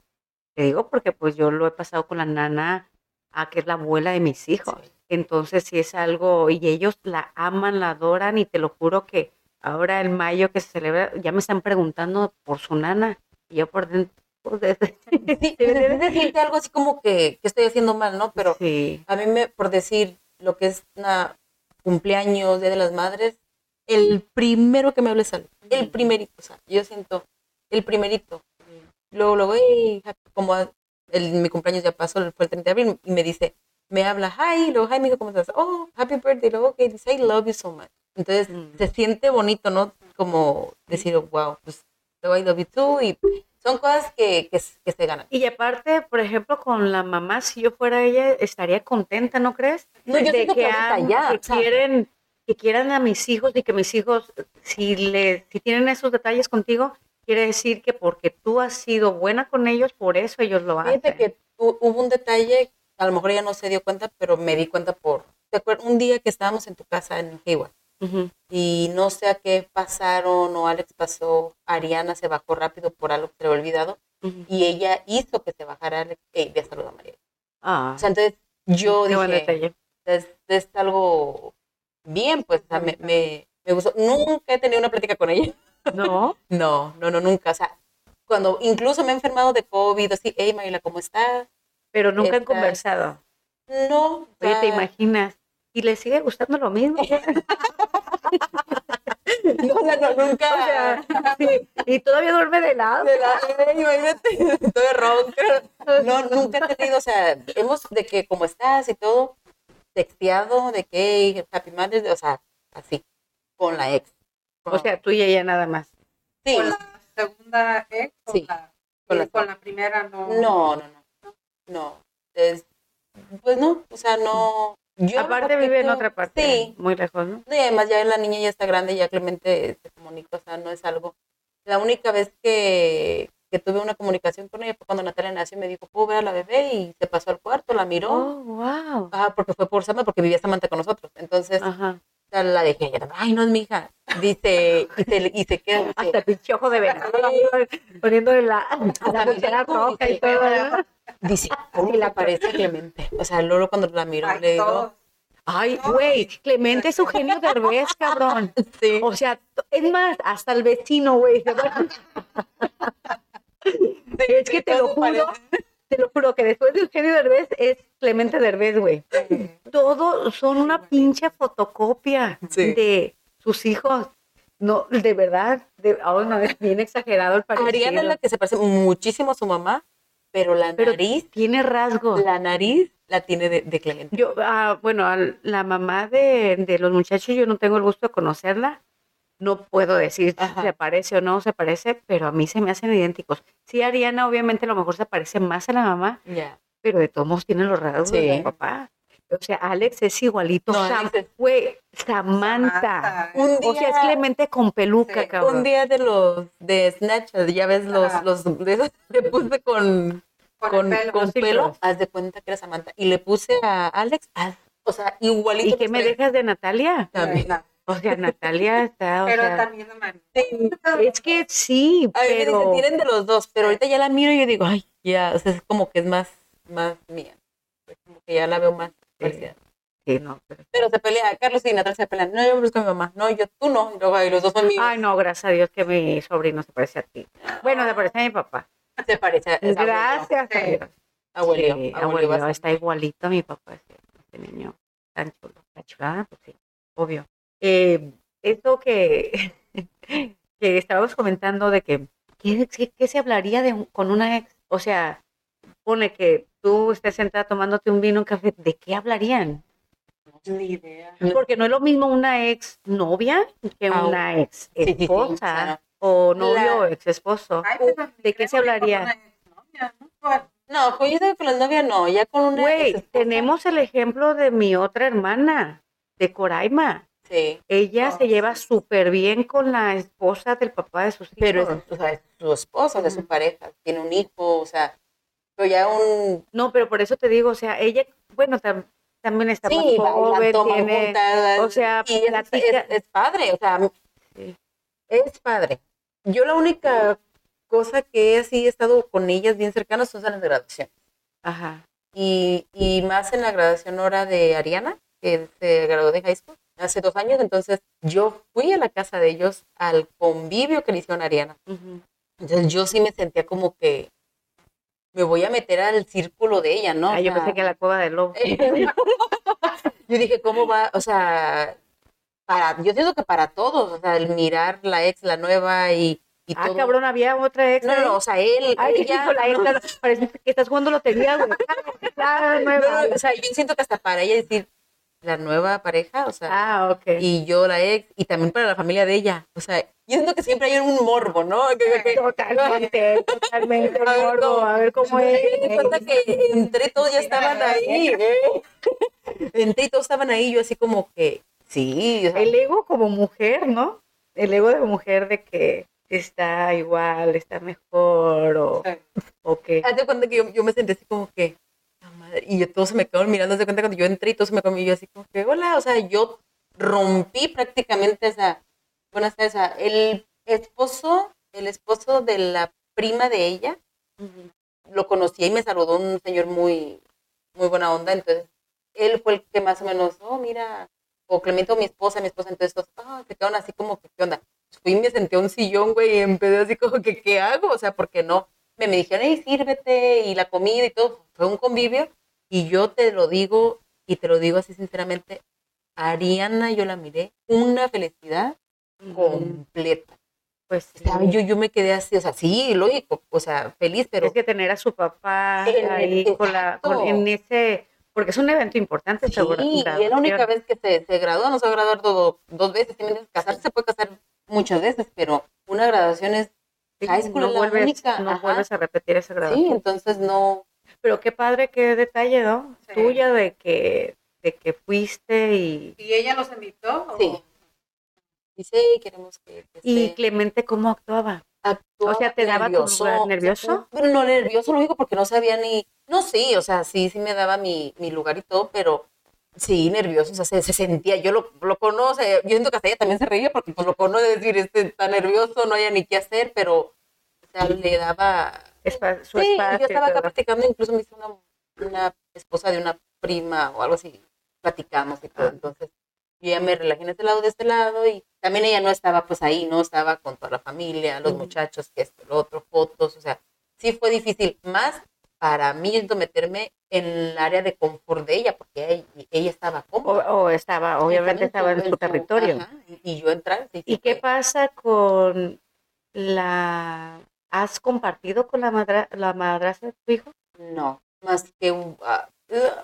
Te digo porque pues yo lo he pasado con la nana, a que es la abuela de mis hijos. Entonces sí es algo, y ellos la aman, la adoran y te lo juro que ahora el mayo que se celebra, ya me están preguntando por su nana. Y yo por dentro, pues, desde- Sí, debes decirte algo así como que, que estoy haciendo mal, ¿no? Pero a mí me, por decir lo que es una cumpleaños, Día de las Madres, el primero que me hable sale, el primerito, o sea, yo siento el primerito. Luego, luego, "Hey, happy", como a- el, mi cumpleaños ya pasó, fue el 30 de abril, y me dice, me habla, hi, luego, hi, mijo, ¿cómo estás? Oh, happy birthday, luego, ok, dice, I love you so much. Entonces, Mm. se siente bonito, ¿no? Como decir, wow, pues, luego, I love you too, y son cosas que, que, que se ganan. Y aparte, por ejemplo, con la mamá, si yo fuera ella, estaría contenta, ¿no crees? No, yo de que, ya, que quieren, que quieran a mis hijos y que mis hijos, si le, si tienen esos detalles contigo, quiere decir que porque tú has sido buena con ellos, por eso ellos lo hacen. Fíjate que hu- hubo un detalle, a lo mejor ella no se dio cuenta, pero me di cuenta por, ¿te acuerdas? Un día que estábamos en tu casa en Hayward Y no sé a qué pasaron o Alex pasó, Ariana se bajó rápido por algo que se le había olvidado y ella hizo que se bajara Alex y ve a saludar a María. Ah, O sea, entonces yo qué dije, es, es algo bien, pues, o sea, me, me, me gustó. Nunca he tenido una plática con ella. No, No, no, no, nunca. O sea, cuando incluso me he enfermado de COVID, así, hey, Mariela, ¿cómo estás? pero nunca han conversado. No. Oye, ¿te imaginas? ¿Y le sigue gustando lo mismo? No, o sea, no, nunca. O sea, sí, y todavía duerme de lado. de la, eh, imagínate, ronca. No, nunca he tenido, o sea, hemos de que como estás y todo, texteado de que "Hey, Happy Mother's Day", o sea, así, con la ex. O sea, tú y ella nada más. sí, ¿Con la segunda ex o Sí, la, con la- con la primera no? no, no, no, no, es, pues no, o sea, no. Yo Aparte que vive en tú- otra parte, Sí, muy lejos, ¿no? No, y además ya la niña ya está grande, ya Clemente se comunica, o sea, no es algo. La única vez que, que tuve una comunicación con ella fue cuando Natalia nació y me dijo, ¿puedo ver a la bebé? Y se pasó al cuarto, la miró. Oh, wow. Ah, porque fue por Samantha, porque vivía Samantha con nosotros. Entonces, Ajá. la dejé, ella, ay, no es mi hija. Dice, y se, y se queda. dice, Hasta el pinche ojo de venado, poniéndole la, la pulsera roja y todo, ¿no? Dice, ¿cómo le parece a Clemente? O sea, luego cuando la miró, Ay, le digo. Ay, güey, Clemente es Eugenio Derbez, cabrón. sí. O sea, es más, hasta el vecino, güey. Es que te lo juro, te lo juro que después de Eugenio Derbez es Clemente Derbez, güey. Todos son una pinche fotocopia Sí. de sus hijos. No, de verdad, de, oh, no, es bien exagerado el parecido. Ariana es la que se parece muchísimo a su mamá, pero la Pero nariz, tiene rasgos. la nariz la tiene de, de Clemente. Yo, ah, bueno, al- la mamá de, de los muchachos, yo no tengo el gusto de conocerla. No puedo decir si Ajá. se parece o no se parece, pero a mí se me hacen idénticos. Sí, Ariana obviamente a lo mejor se parece más a la mamá, Ya. pero de todos modos tiene los rasgos Sí. de su papá. O sea, Alex es igualito. No, Sam- es- Güey, Samantha. Samantha. Un O sea, es día- Clemente con peluca, Sí, cabrón. Un día de los de Snapchat, ya ves los, los de esos que puse con, Con, con, el pelo. con haz de cuenta que era Samantha. Y le puse a Alex, haz- o sea, igualito. ¿Y qué me dejas de Natalia? También. No, O sea, Natalia está, o pero sea, también de María. es que sí, A me pero... dicen, tienen de los dos, pero ahorita ya la miro y yo digo, ay, ya, o sea, es como que es más, más mía. Es Como que ya la veo más parecida. Sí, no, pero- Pero se pelea, Carlos y Natalia se pelean. No, yo busco a mi mamá. No, yo, tú no. Y luego los dos son míos. Ay, no, gracias a Dios que mi sobrino se parece a ti. Bueno, se parece a mi papá. Se parece a. Gracias a. Dios. Abuelo, Sí, abuelo, está igualito a mi papá, este, niño tan chulo. La chulada, pues sí, obvio. Eh, esto que, que estábamos comentando de que, ¿qué, qué- qué se hablaría de con una ex? O sea, pone que tú estés sentada tomándote un vino, un café, ¿de qué hablarían? Ni idea. Porque no es lo mismo una ex novia que Ah, una ex sí, sí, sí, esposa o sea, o novio la- ex esposo. Ay, ¿De qué se hablaría? con una exnovia, ¿no? Pues yo digo que con las novias no, ya con una Güey, tenemos el ejemplo de mi otra hermana, de Coraima. Sí, Ella Oh, se lleva sí. súper bien con la esposa del papá de sus hijos. pero es, o sea, es su esposa, o sea, es su pareja, tiene un hijo, o sea, pero ya un... No, pero por eso te digo, o sea, ella, bueno, tam- también está más Sí, joven, bailan, toman tiene... juntas, o sea, y es, platica- es- es padre, o sea, Sí. es padre. Yo la única cosa que así he estado con ellas bien cercanas son las de graduación. Ajá. y, y más en la graduación hora de Ariana, que se graduó de high school hace dos años, entonces yo fui a la casa de ellos al convivio que le hicieron a Ariana. ujú. Entonces yo sí me sentía como que me voy a meter al círculo de ella, ¿no? Ah, O yo sea, pensé que la cueva del lobo. yo dije, ¿cómo va? O sea, para, yo siento que para todos, o sea, el mirar la ex, la nueva y, y Ah, todo. cabrón, había otra ex. No, no, no, o sea, él, Ay, ella, hijo, la ex, no. parece que estás jugando lotería, güey. Ah, no, o sea, yo siento que hasta para ella decir la nueva pareja, o sea, Ah, ok. y yo la ex, y también para la familia de ella. O sea, yo siento que siempre hay un morbo, ¿no? Totalmente, totalmente, A ver gordo, cómo- a ver cómo Me es. di cuenta que entre todos ya estaban ahí, ¿eh? Entre todos estaban ahí, yo así como que, sí, o sea, El ego como mujer, ¿no? El ego de mujer de que está igual, está mejor, o, sí. o que... haz de cuenta que yo, yo me senté así como que, "La madre", y yo, todos se me quedaron mirando, de cuenta cuando yo entré y todos se me quedaron, y yo así como que, hola, o sea, yo rompí prácticamente esa, bueno, esa, el esposo, el esposo de la prima de ella, lo conocía y me saludó un señor muy, muy buena onda, entonces él fue el que más o menos, oh, mira, o Clemente o mi esposa, mi esposa, entonces todos, ah, se quedaron así como que, ¿qué onda? Fui y me senté a un sillón, güey, y empecé así como que, ¿qué hago? O sea, porque no? Me, me dijeron, hey, sírvete, y la comida y todo, fue un convivio, y yo te lo digo, y te lo digo así sinceramente, Ariana, yo la miré, una felicidad completa. Pues sí. yo, yo me quedé así, o sea, sí, lógico, o sea, feliz, pero es que tener a su papá el- ahí con la, con- en ese, Porque es un evento importante. Sí, y es la única vez que se, se gradúa, no se va a graduar todo- dos veces, casarse se puede casar muchas veces, pero una graduación es high school no es la vuelves, única, no ajá. vuelves a repetir esa sí, graduación. entonces no, Pero qué padre, qué detalle, ¿no? Sí. Tuya de que, de que fuiste y, ¿Y ella los invitó? o- Sí. dice, queremos que, que y esté- Clemente cómo actuaba. actuaba o sea, ¿te daba tu nervioso, lugar o sea, nervioso? Pero no nervioso, lo único porque no sabía ni, no, sí, o sea, sí, sí me daba mi, mi lugar y todo, pero sí, nervioso, o sea, se, se sentía, yo lo, lo conozco, yo siento que hasta ella también se reía porque pues lo conoce decir, este está nervioso, no haya ni qué hacer, pero, o sea, le daba, Espa- su sí, espacio. yo estaba acá platicando, incluso me hizo una, una esposa de una prima o algo así, platicamos y todo, entonces yo ya me relajé en este lado, de este lado, y también ella no estaba pues ahí, no estaba con toda la familia, los muchachos, que esto, lo otro, fotos, o sea, sí fue difícil, más para mí meterme en el área de confort de ella, porque ella, ella estaba cómoda. o estaba, obviamente estaba en su territorio. ajá, y, yo entrar. ¿Y qué pasa con la... ¿Has compartido con la, madra, la madrastra de tu hijo? No, más que un, ah,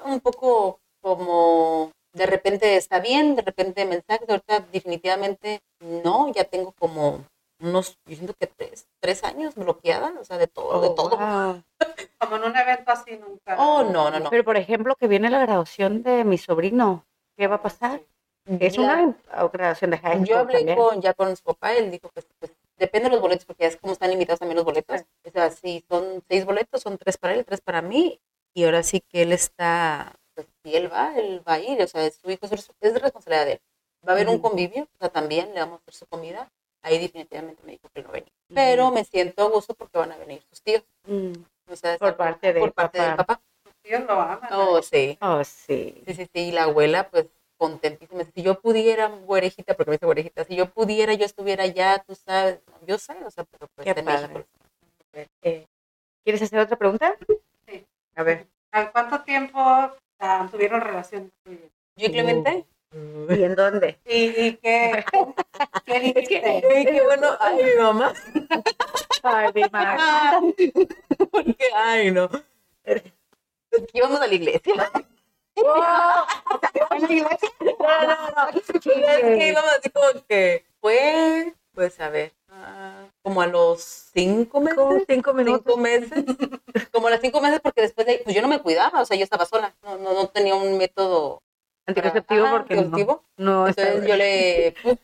un poco como de repente está bien, de repente mensajes, ahorita definitivamente no, ya tengo como unos, yo siento que tres, tres años bloqueada, o sea, de todo, de Oh, todo. wow. Como en un evento así nunca. Oh, no, no, no. Pero, por ejemplo, que viene la graduación de mi sobrino. ¿Qué va a pasar? Es Ya- una graduación de high school Yo hablé también. con, ya con su papá, él dijo que pues, depende de los boletos, porque ya es como están limitados también los boletos. O sea, si son seis boletos, son tres para él, tres para mí, y ahora sí que él está, pues si él va, él va a ir, o sea, es su hijo, es, es responsabilidad de él. Va a haber un convivio, o sea, también le vamos a hacer su comida, ahí definitivamente me dijo que no venía. Pero me siento a gusto porque van a venir sus tíos, Mm. o sea, Por parte del por parte del papá. papá. Ellos lo aman. Oh, ¿eh? sí. Oh, sí. Sí, sí, sí, y la abuela, pues, contentísima. Si yo pudiera, güerejita, porque me dice güerejita, si yo pudiera, yo estuviera allá, tú sabes, yo sé, o sea, pero pues Qué padre. Eh, ¿Quieres hacer otra pregunta? Sí. A ver. ¿A cuánto tiempo ah, tuvieron relación? ¿Yo y Clemente? ¿Y en dónde? ¿Y, y qué, qué dijiste? Ay, qué bueno, ay, mi mamá. Ay, mi madre. Porque, ay, no. Es que íbamos a la iglesia. No, no, no. Es que íbamos así como que fue, pues, a ver, ah, como a los cinco meses. Como cinco minutos. cinco meses, como a las cinco meses, porque después de ahí, pues yo no me cuidaba, o sea, yo estaba sola, no, no, no tenía un método Anticonceptivo porque no- anticonceptivo. no, está Entonces yo le, pues,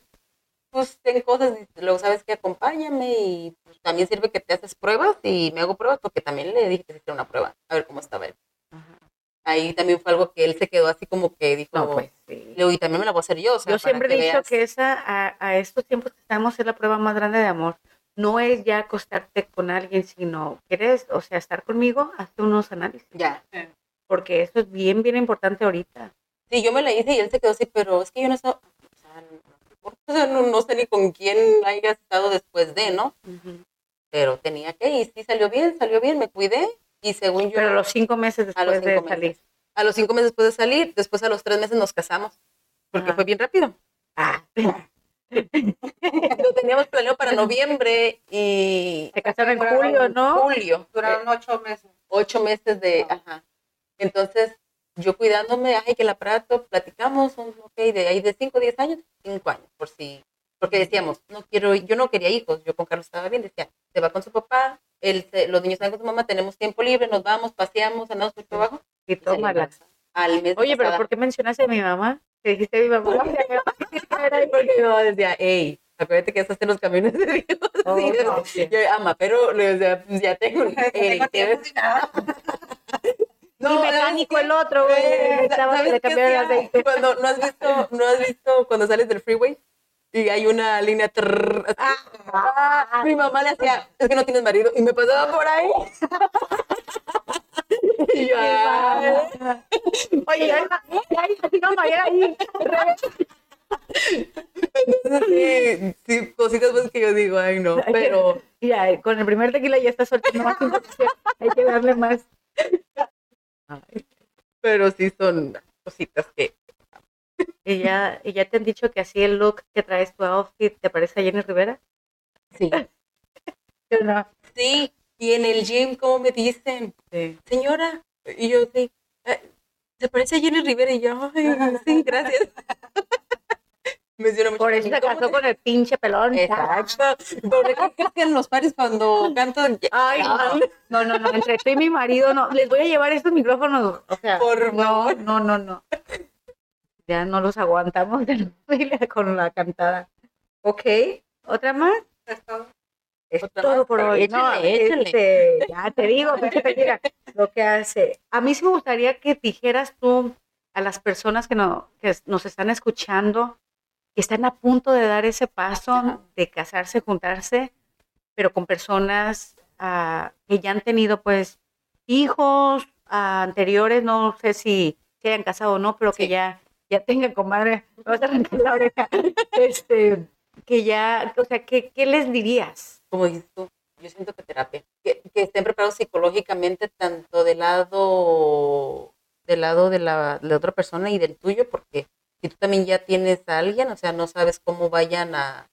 pues ten cosas, y luego sabes que acompáñame y pues, también sirve que te haces pruebas y me hago pruebas porque también le dije que se hiciera una prueba, a ver cómo estaba él. Ajá. Ahí también fue algo que él se quedó así como que dijo, No, pues sí. y también me la voy a hacer yo, o sea, Yo siempre he dicho veas". que esa, a, a estos tiempos que estamos, es la prueba más grande de amor. No es ya acostarte con alguien, sino quieres, o sea, estar conmigo, hazte unos análisis. Ya. Porque eso es bien, bien importante ahorita. Sí, yo me la hice y él se quedó así, pero es que yo no estaba, o sea, no, o sea, no, no sé ni con quién haya estado después de, ¿no? Pero tenía que, y sí salió bien, salió bien, me cuidé, y según yo... Pero los cinco meses a los después de salir. A los cinco meses después de salir, después a los tres meses nos casamos, porque Ajá. fue bien rápido. Ah, Lo teníamos planeado para noviembre y... se casaron en julio, ¿no? Julio. Duraron ocho meses. ocho meses de, Ah. ajá. Entonces, yo cuidándome, ay, que el aparato, platicamos, un- ok, de ahí de cinco, diez años, cinco años, por si, porque decíamos, no quiero, yo no quería hijos, yo con Carlos estaba bien, decía, se va con su papá, él se- los niños están con su mamá, tenemos tiempo libre, nos vamos, paseamos, andamos por trabajo. Y tómala. Al mes Oye, pero. ¿por qué mencionaste a mi mamá? Te dijiste mi mamá. Porque mi mamá decía, hey, acuérdate que estás en los camiones de Dios. Oh, Sí, no, sí. Yo, ama, pero le decía, pues ya tengo, ey, Tengo y mecánico el otro, güey. Eh. Cuando no has visto, no has visto cuando sales del freeway y hay una línea trrr, así. Ah, mi mamá le hacía, es que no tienes marido y me pasaba por ahí. y yo, ay. Oye, ya ya iba, así como ayer ahí. Entonces, sí, sí, cositas pues que yo digo, ay no, pero Mira, con el primer tequila ya está soltando más. Hay que darle más. Pero sí son cositas que Y ya, y ya te han dicho que así el look que traes tu outfit te parece a Jenny Rivera. sí. ¿Sí o no? Sí, y en el gym, como me dicen, Sí. señora, y yo sí, Se parece a Jenny Rivera y yo, ay, sí, gracias. Me hicieron mucho Por eso se ¿Cómo casó con el pinche pelón. Exacto. ¿Por que en los pares cuando cantan? Ay, no, no, no, entre tú y mi marido, no. Les voy a llevar estos micrófonos. O sea, Por no, no, no, no. Ya no los aguantamos de con la cantada. Ok, ¿otra más? Es todo. Es Otra todo más. por hoy. Échale, no, échale. este, ya te digo, tequila, lo que hace. A mí sí me gustaría que dijeras tú a las personas que, no, que nos están escuchando, que están a punto de dar ese paso de casarse, juntarse, pero con personas ah, que ya han tenido pues hijos ah, anteriores, no sé si se hayan casado o no, pero que ya, ya tengan, comadre, me vas a arrancar la oreja, este, que ya, o sea, ¿qué, qué les dirías? como dices tú, yo siento que terapia, que, que estén preparados psicológicamente tanto del lado del lado de la, de la otra persona y del tuyo, porque si tú también ya tienes a alguien, o sea, no sabes cómo vayan a,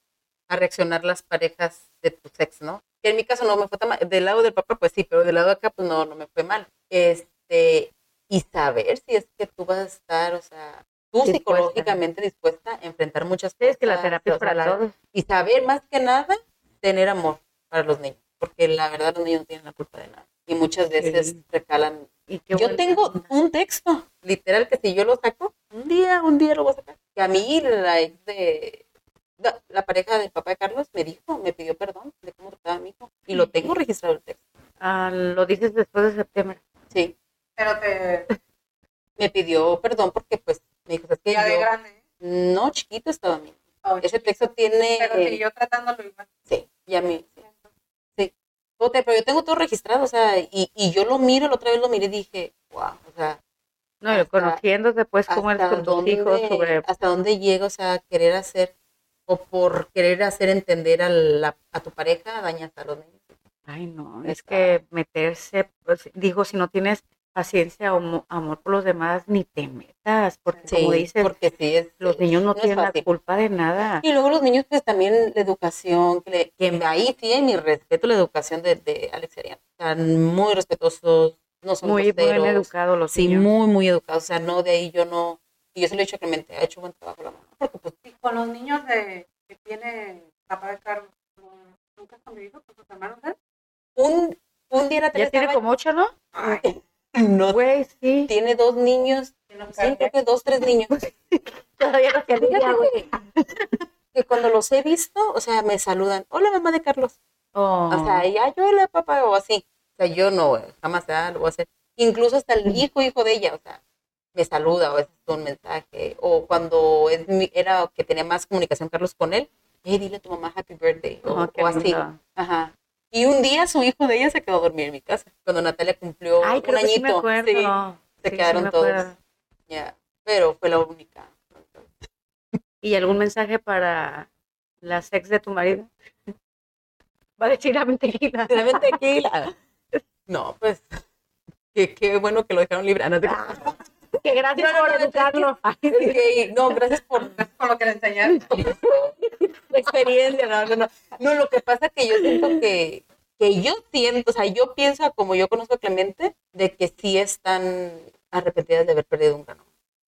a reaccionar las parejas de tu ex, ¿no? Que en mi caso no me fue tan mal, del lado del papá pues sí, pero del lado de acá pues no, no me fue mal. Este, y saber si es que tú vas a estar, o sea, tú Dispuesta. psicológicamente dispuesta a enfrentar muchas cosas. Es que la terapia es para la- todos. y saber más que nada tener amor para los niños, porque la verdad los niños no tienen la culpa de nada. Y muchas veces Sí. recalan. Y Yo tengo un texto, literal, que si yo lo saco, un día, un día lo voy a sacar. Que a mí la ex de, la, la pareja del papá de Carlos me dijo, me pidió perdón de cómo trataba a mi hijo. Y lo tengo registrado el texto. Ah, lo dices después de septiembre. Sí, Pero te. me pidió perdón porque pues me dijo, es que Ya de grande. ¿eh? no chiquito estaba mi hijo. Oh, Ese texto tiene... Pero siguió tratándolo igual. Sí, y a mí. Sí. pero yo tengo todo registrado, o sea, y, y yo lo miro, la otra vez lo miré y dije, wow, o sea, No, Hasta- conociéndote pues cómo eres con tus dónde, hijos sobre hasta dónde llega, o sea, querer hacer, o por querer hacer entender a, la, a tu pareja, dañas a los niños. Ay, no, es que meterse, pues, digo, si no tienes paciencia o mo- amor por los demás, ni te metas, porque como dices, porque sí, es, los niños no, tienen la culpa de nada. Y luego los niños, pues también la educación, que, le- que ahí sí, mi respeto, la educación de, de Alex y Ariana. O sea, muy respetuosos, no son Muy bien educados los Sí, niños. muy, muy educados. O sea, no, de ahí yo no. Y yo se lo he dicho a Clemente, ha hecho buen trabajo la mamá. Porque, pues, Y con los niños de que tiene papá de Carlos, ¿no? ¿nunca has convivido con sus hermanos? eh? un, un día la Ya tiene estaba- como ocho, ¿no? Ay, no, Güey, sí. tiene dos niños. Sí, creo que dos, tres niños. Todavía no se güey. que cuando los he visto, o sea, me saludan. Hola, mamá de Carlos. Oh. O sea, ya yo, hola, papá, o así. O sea, yo no, jamás ah, lo voy a hacer. Incluso hasta el hijo, hijo de ella, o sea, me saluda, o a veces un mensaje. O cuando es mi- era que tenía más comunicación Carlos con él, hey, dile a tu mamá happy birthday. O, Oh, o así. Ajá. Y un día su hijo de ella se quedó a dormir en mi casa. Cuando Natalia cumplió Ay, un creo que sí me añito. acuerdo. sí, Sí, se sí quedaron me todos. Ya. Pero fue la única. ¿Y algún mensaje para la sex de tu marido? Va a decir la tequila. La ven tequila. No, pues. Qué, qué bueno que lo dejaron libre. Ah, no, te- Que gracias No, no, por no, educarlo. Es que- no, gracias por lo que le enseñaron. la experiencia. No, no, no. No, lo que pasa es que yo siento que, que yo siento, o sea, yo pienso, como yo conozco a Clemente, de que sí están arrepentidas de haber perdido un grano.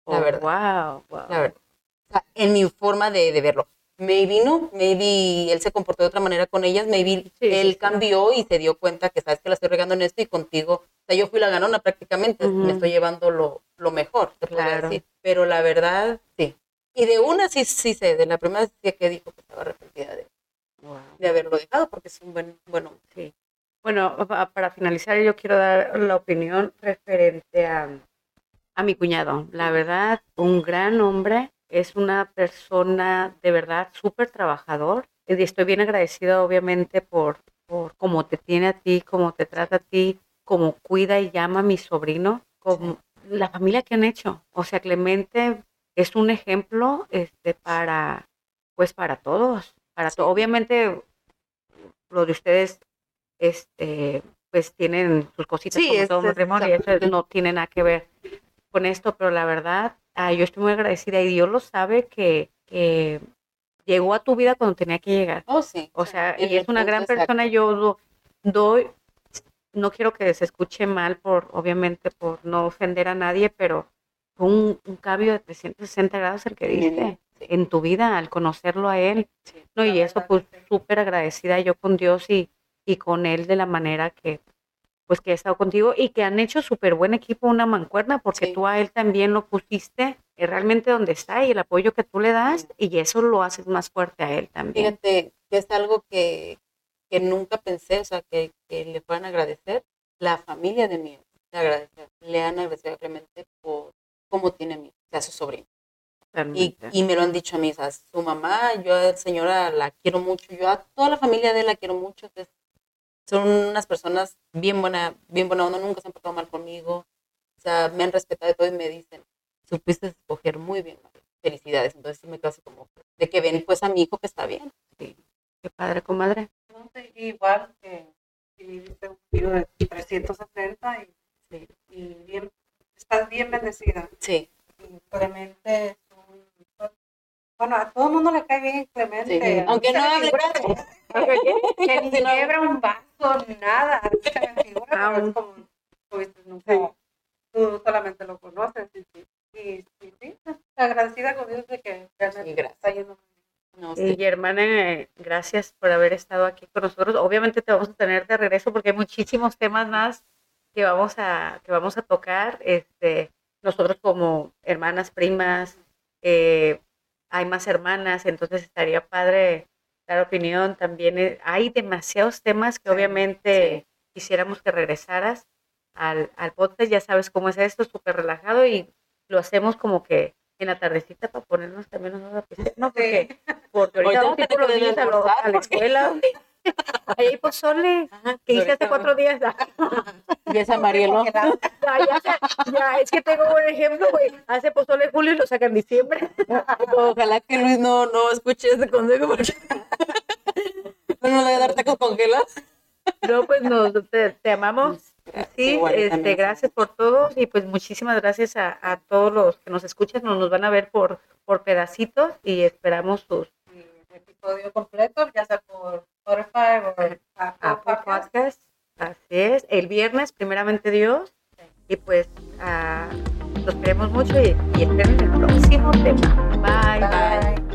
La Oh, verdad. Wow, wow. La verdad. O sea, en mi forma de, de verlo. Maybe no, maybe él se comportó de otra manera con ellas, maybe Sí, él sí. cambió y se dio cuenta que sabes que la estoy regando en esto y contigo, o sea, yo fui la ganona prácticamente, Ujú. me estoy llevando lo, lo mejor, te Claro. decir. Pero la verdad, sí. Y de una sí, sí sé, de la primera sí que dijo que estaba arrepentida de, Wow. de haberlo dejado porque es un buen, bueno, Sí. Bueno, pa- para finalizar, yo quiero dar la opinión referente a, a mi cuñado. La verdad, un gran hombre, es una persona de verdad súper trabajador. Y estoy bien agradecida, obviamente, por, por cómo te tiene a ti, cómo te trata a ti, cómo cuida y llama a mi sobrino, como la familia que han hecho. O sea, Clemente es un ejemplo este, para, pues, para todos. Para to- Obviamente, lo de ustedes este pues tienen sus cositas Sí, como todo matrimonio y eso no tiene nada que ver con esto, pero la verdad, ah, yo estoy muy agradecida y Dios lo sabe que, que llegó a tu vida cuando tenía que llegar. oh sí. O sea, y es una gran exacto. persona, yo do- doy, no quiero que se escuche mal por, obviamente, por no ofender a nadie, pero fue un, un cambio de 360 grados el que diste Sí. en tu vida al conocerlo a él. Sí. No, y eso pues súper agradecida yo con Dios y, y con él de la manera que pues que he estado contigo y que han hecho súper buen equipo una mancuerna porque Sí. tú a él también lo pusiste eh, realmente donde está y el apoyo que tú le das Sí. y eso lo haces más fuerte a él también. Fíjate que es algo que, que nunca pensé, o sea, que, que le puedan agradecer. La familia de mi le, agradece- le han agradecido a Clemente por cómo tiene a mi, o sea, a su sobrino. Y, y me lo han dicho a mí, o sea, su mamá, yo a la señora la quiero mucho, yo a toda la familia de él la quiero mucho. entonces, son unas personas bien buena, bien buena onda, nunca se han portado mal conmigo. O sea, me han respetado y todo y me dicen, supiste escoger muy bien, felicidades. Entonces sí me quedo así como, de que ven pues a mi hijo que está bien. Qué padre, comadre. No, sí, igual que si viviste un giro de 360 y, Sí. y bien, estás bien bendecida. Sí, Y un... Bueno, a todo el mundo le cae bien Clemente. Sí. Aunque no hable que- ni quiebra un vaso, ni nada. Se me figura, pero es como, pues, nunca, tú solamente lo conoces. Y, sí, y, y sí, pues, agradecida con Dios de que realmente Sí, gracias. está yendo no Y sé. hermana, eh, gracias por haber estado aquí con nosotros. Obviamente te vamos a tener de regreso porque hay muchísimos temas más que vamos a, que vamos a tocar. Este, nosotros como hermanas, primas, eh, hay más hermanas, entonces estaría padre dar opinión. También eh, hay demasiados temas que Sí, obviamente quisiéramos que regresaras al, al podcast. Ya sabes cómo es esto, súper relajado y lo hacemos como que en la tardecita para ponernos también a pistear, ¿no? Porque, porque ahorita vamos a ir por los niños a, lo- almorzar, a la escuela. Ahí hay pozole, Ajá, que hice hace cuatro días. Y esa Marielo. Ya, ya, ya, es que tengo un ejemplo, güey. Hace pozole en julio y lo saca en diciembre. Ojalá que Luis no, no escuche ese consejo porque no nos a dar tacos congelados. No, pues nos, te, te amamos. Sí, igual, este, gracias por todo y pues muchísimas gracias a, a todos los que nos escuchan. Nos, nos van a ver por, por pedacitos y esperamos sus episodio completo, ya sea por Spotify o Apple Apple Podcast. Podcast. Así es, el viernes, primeramente Dios. Y pues ah, los queremos mucho y, y esperen el próximo tema. Bye. Bye.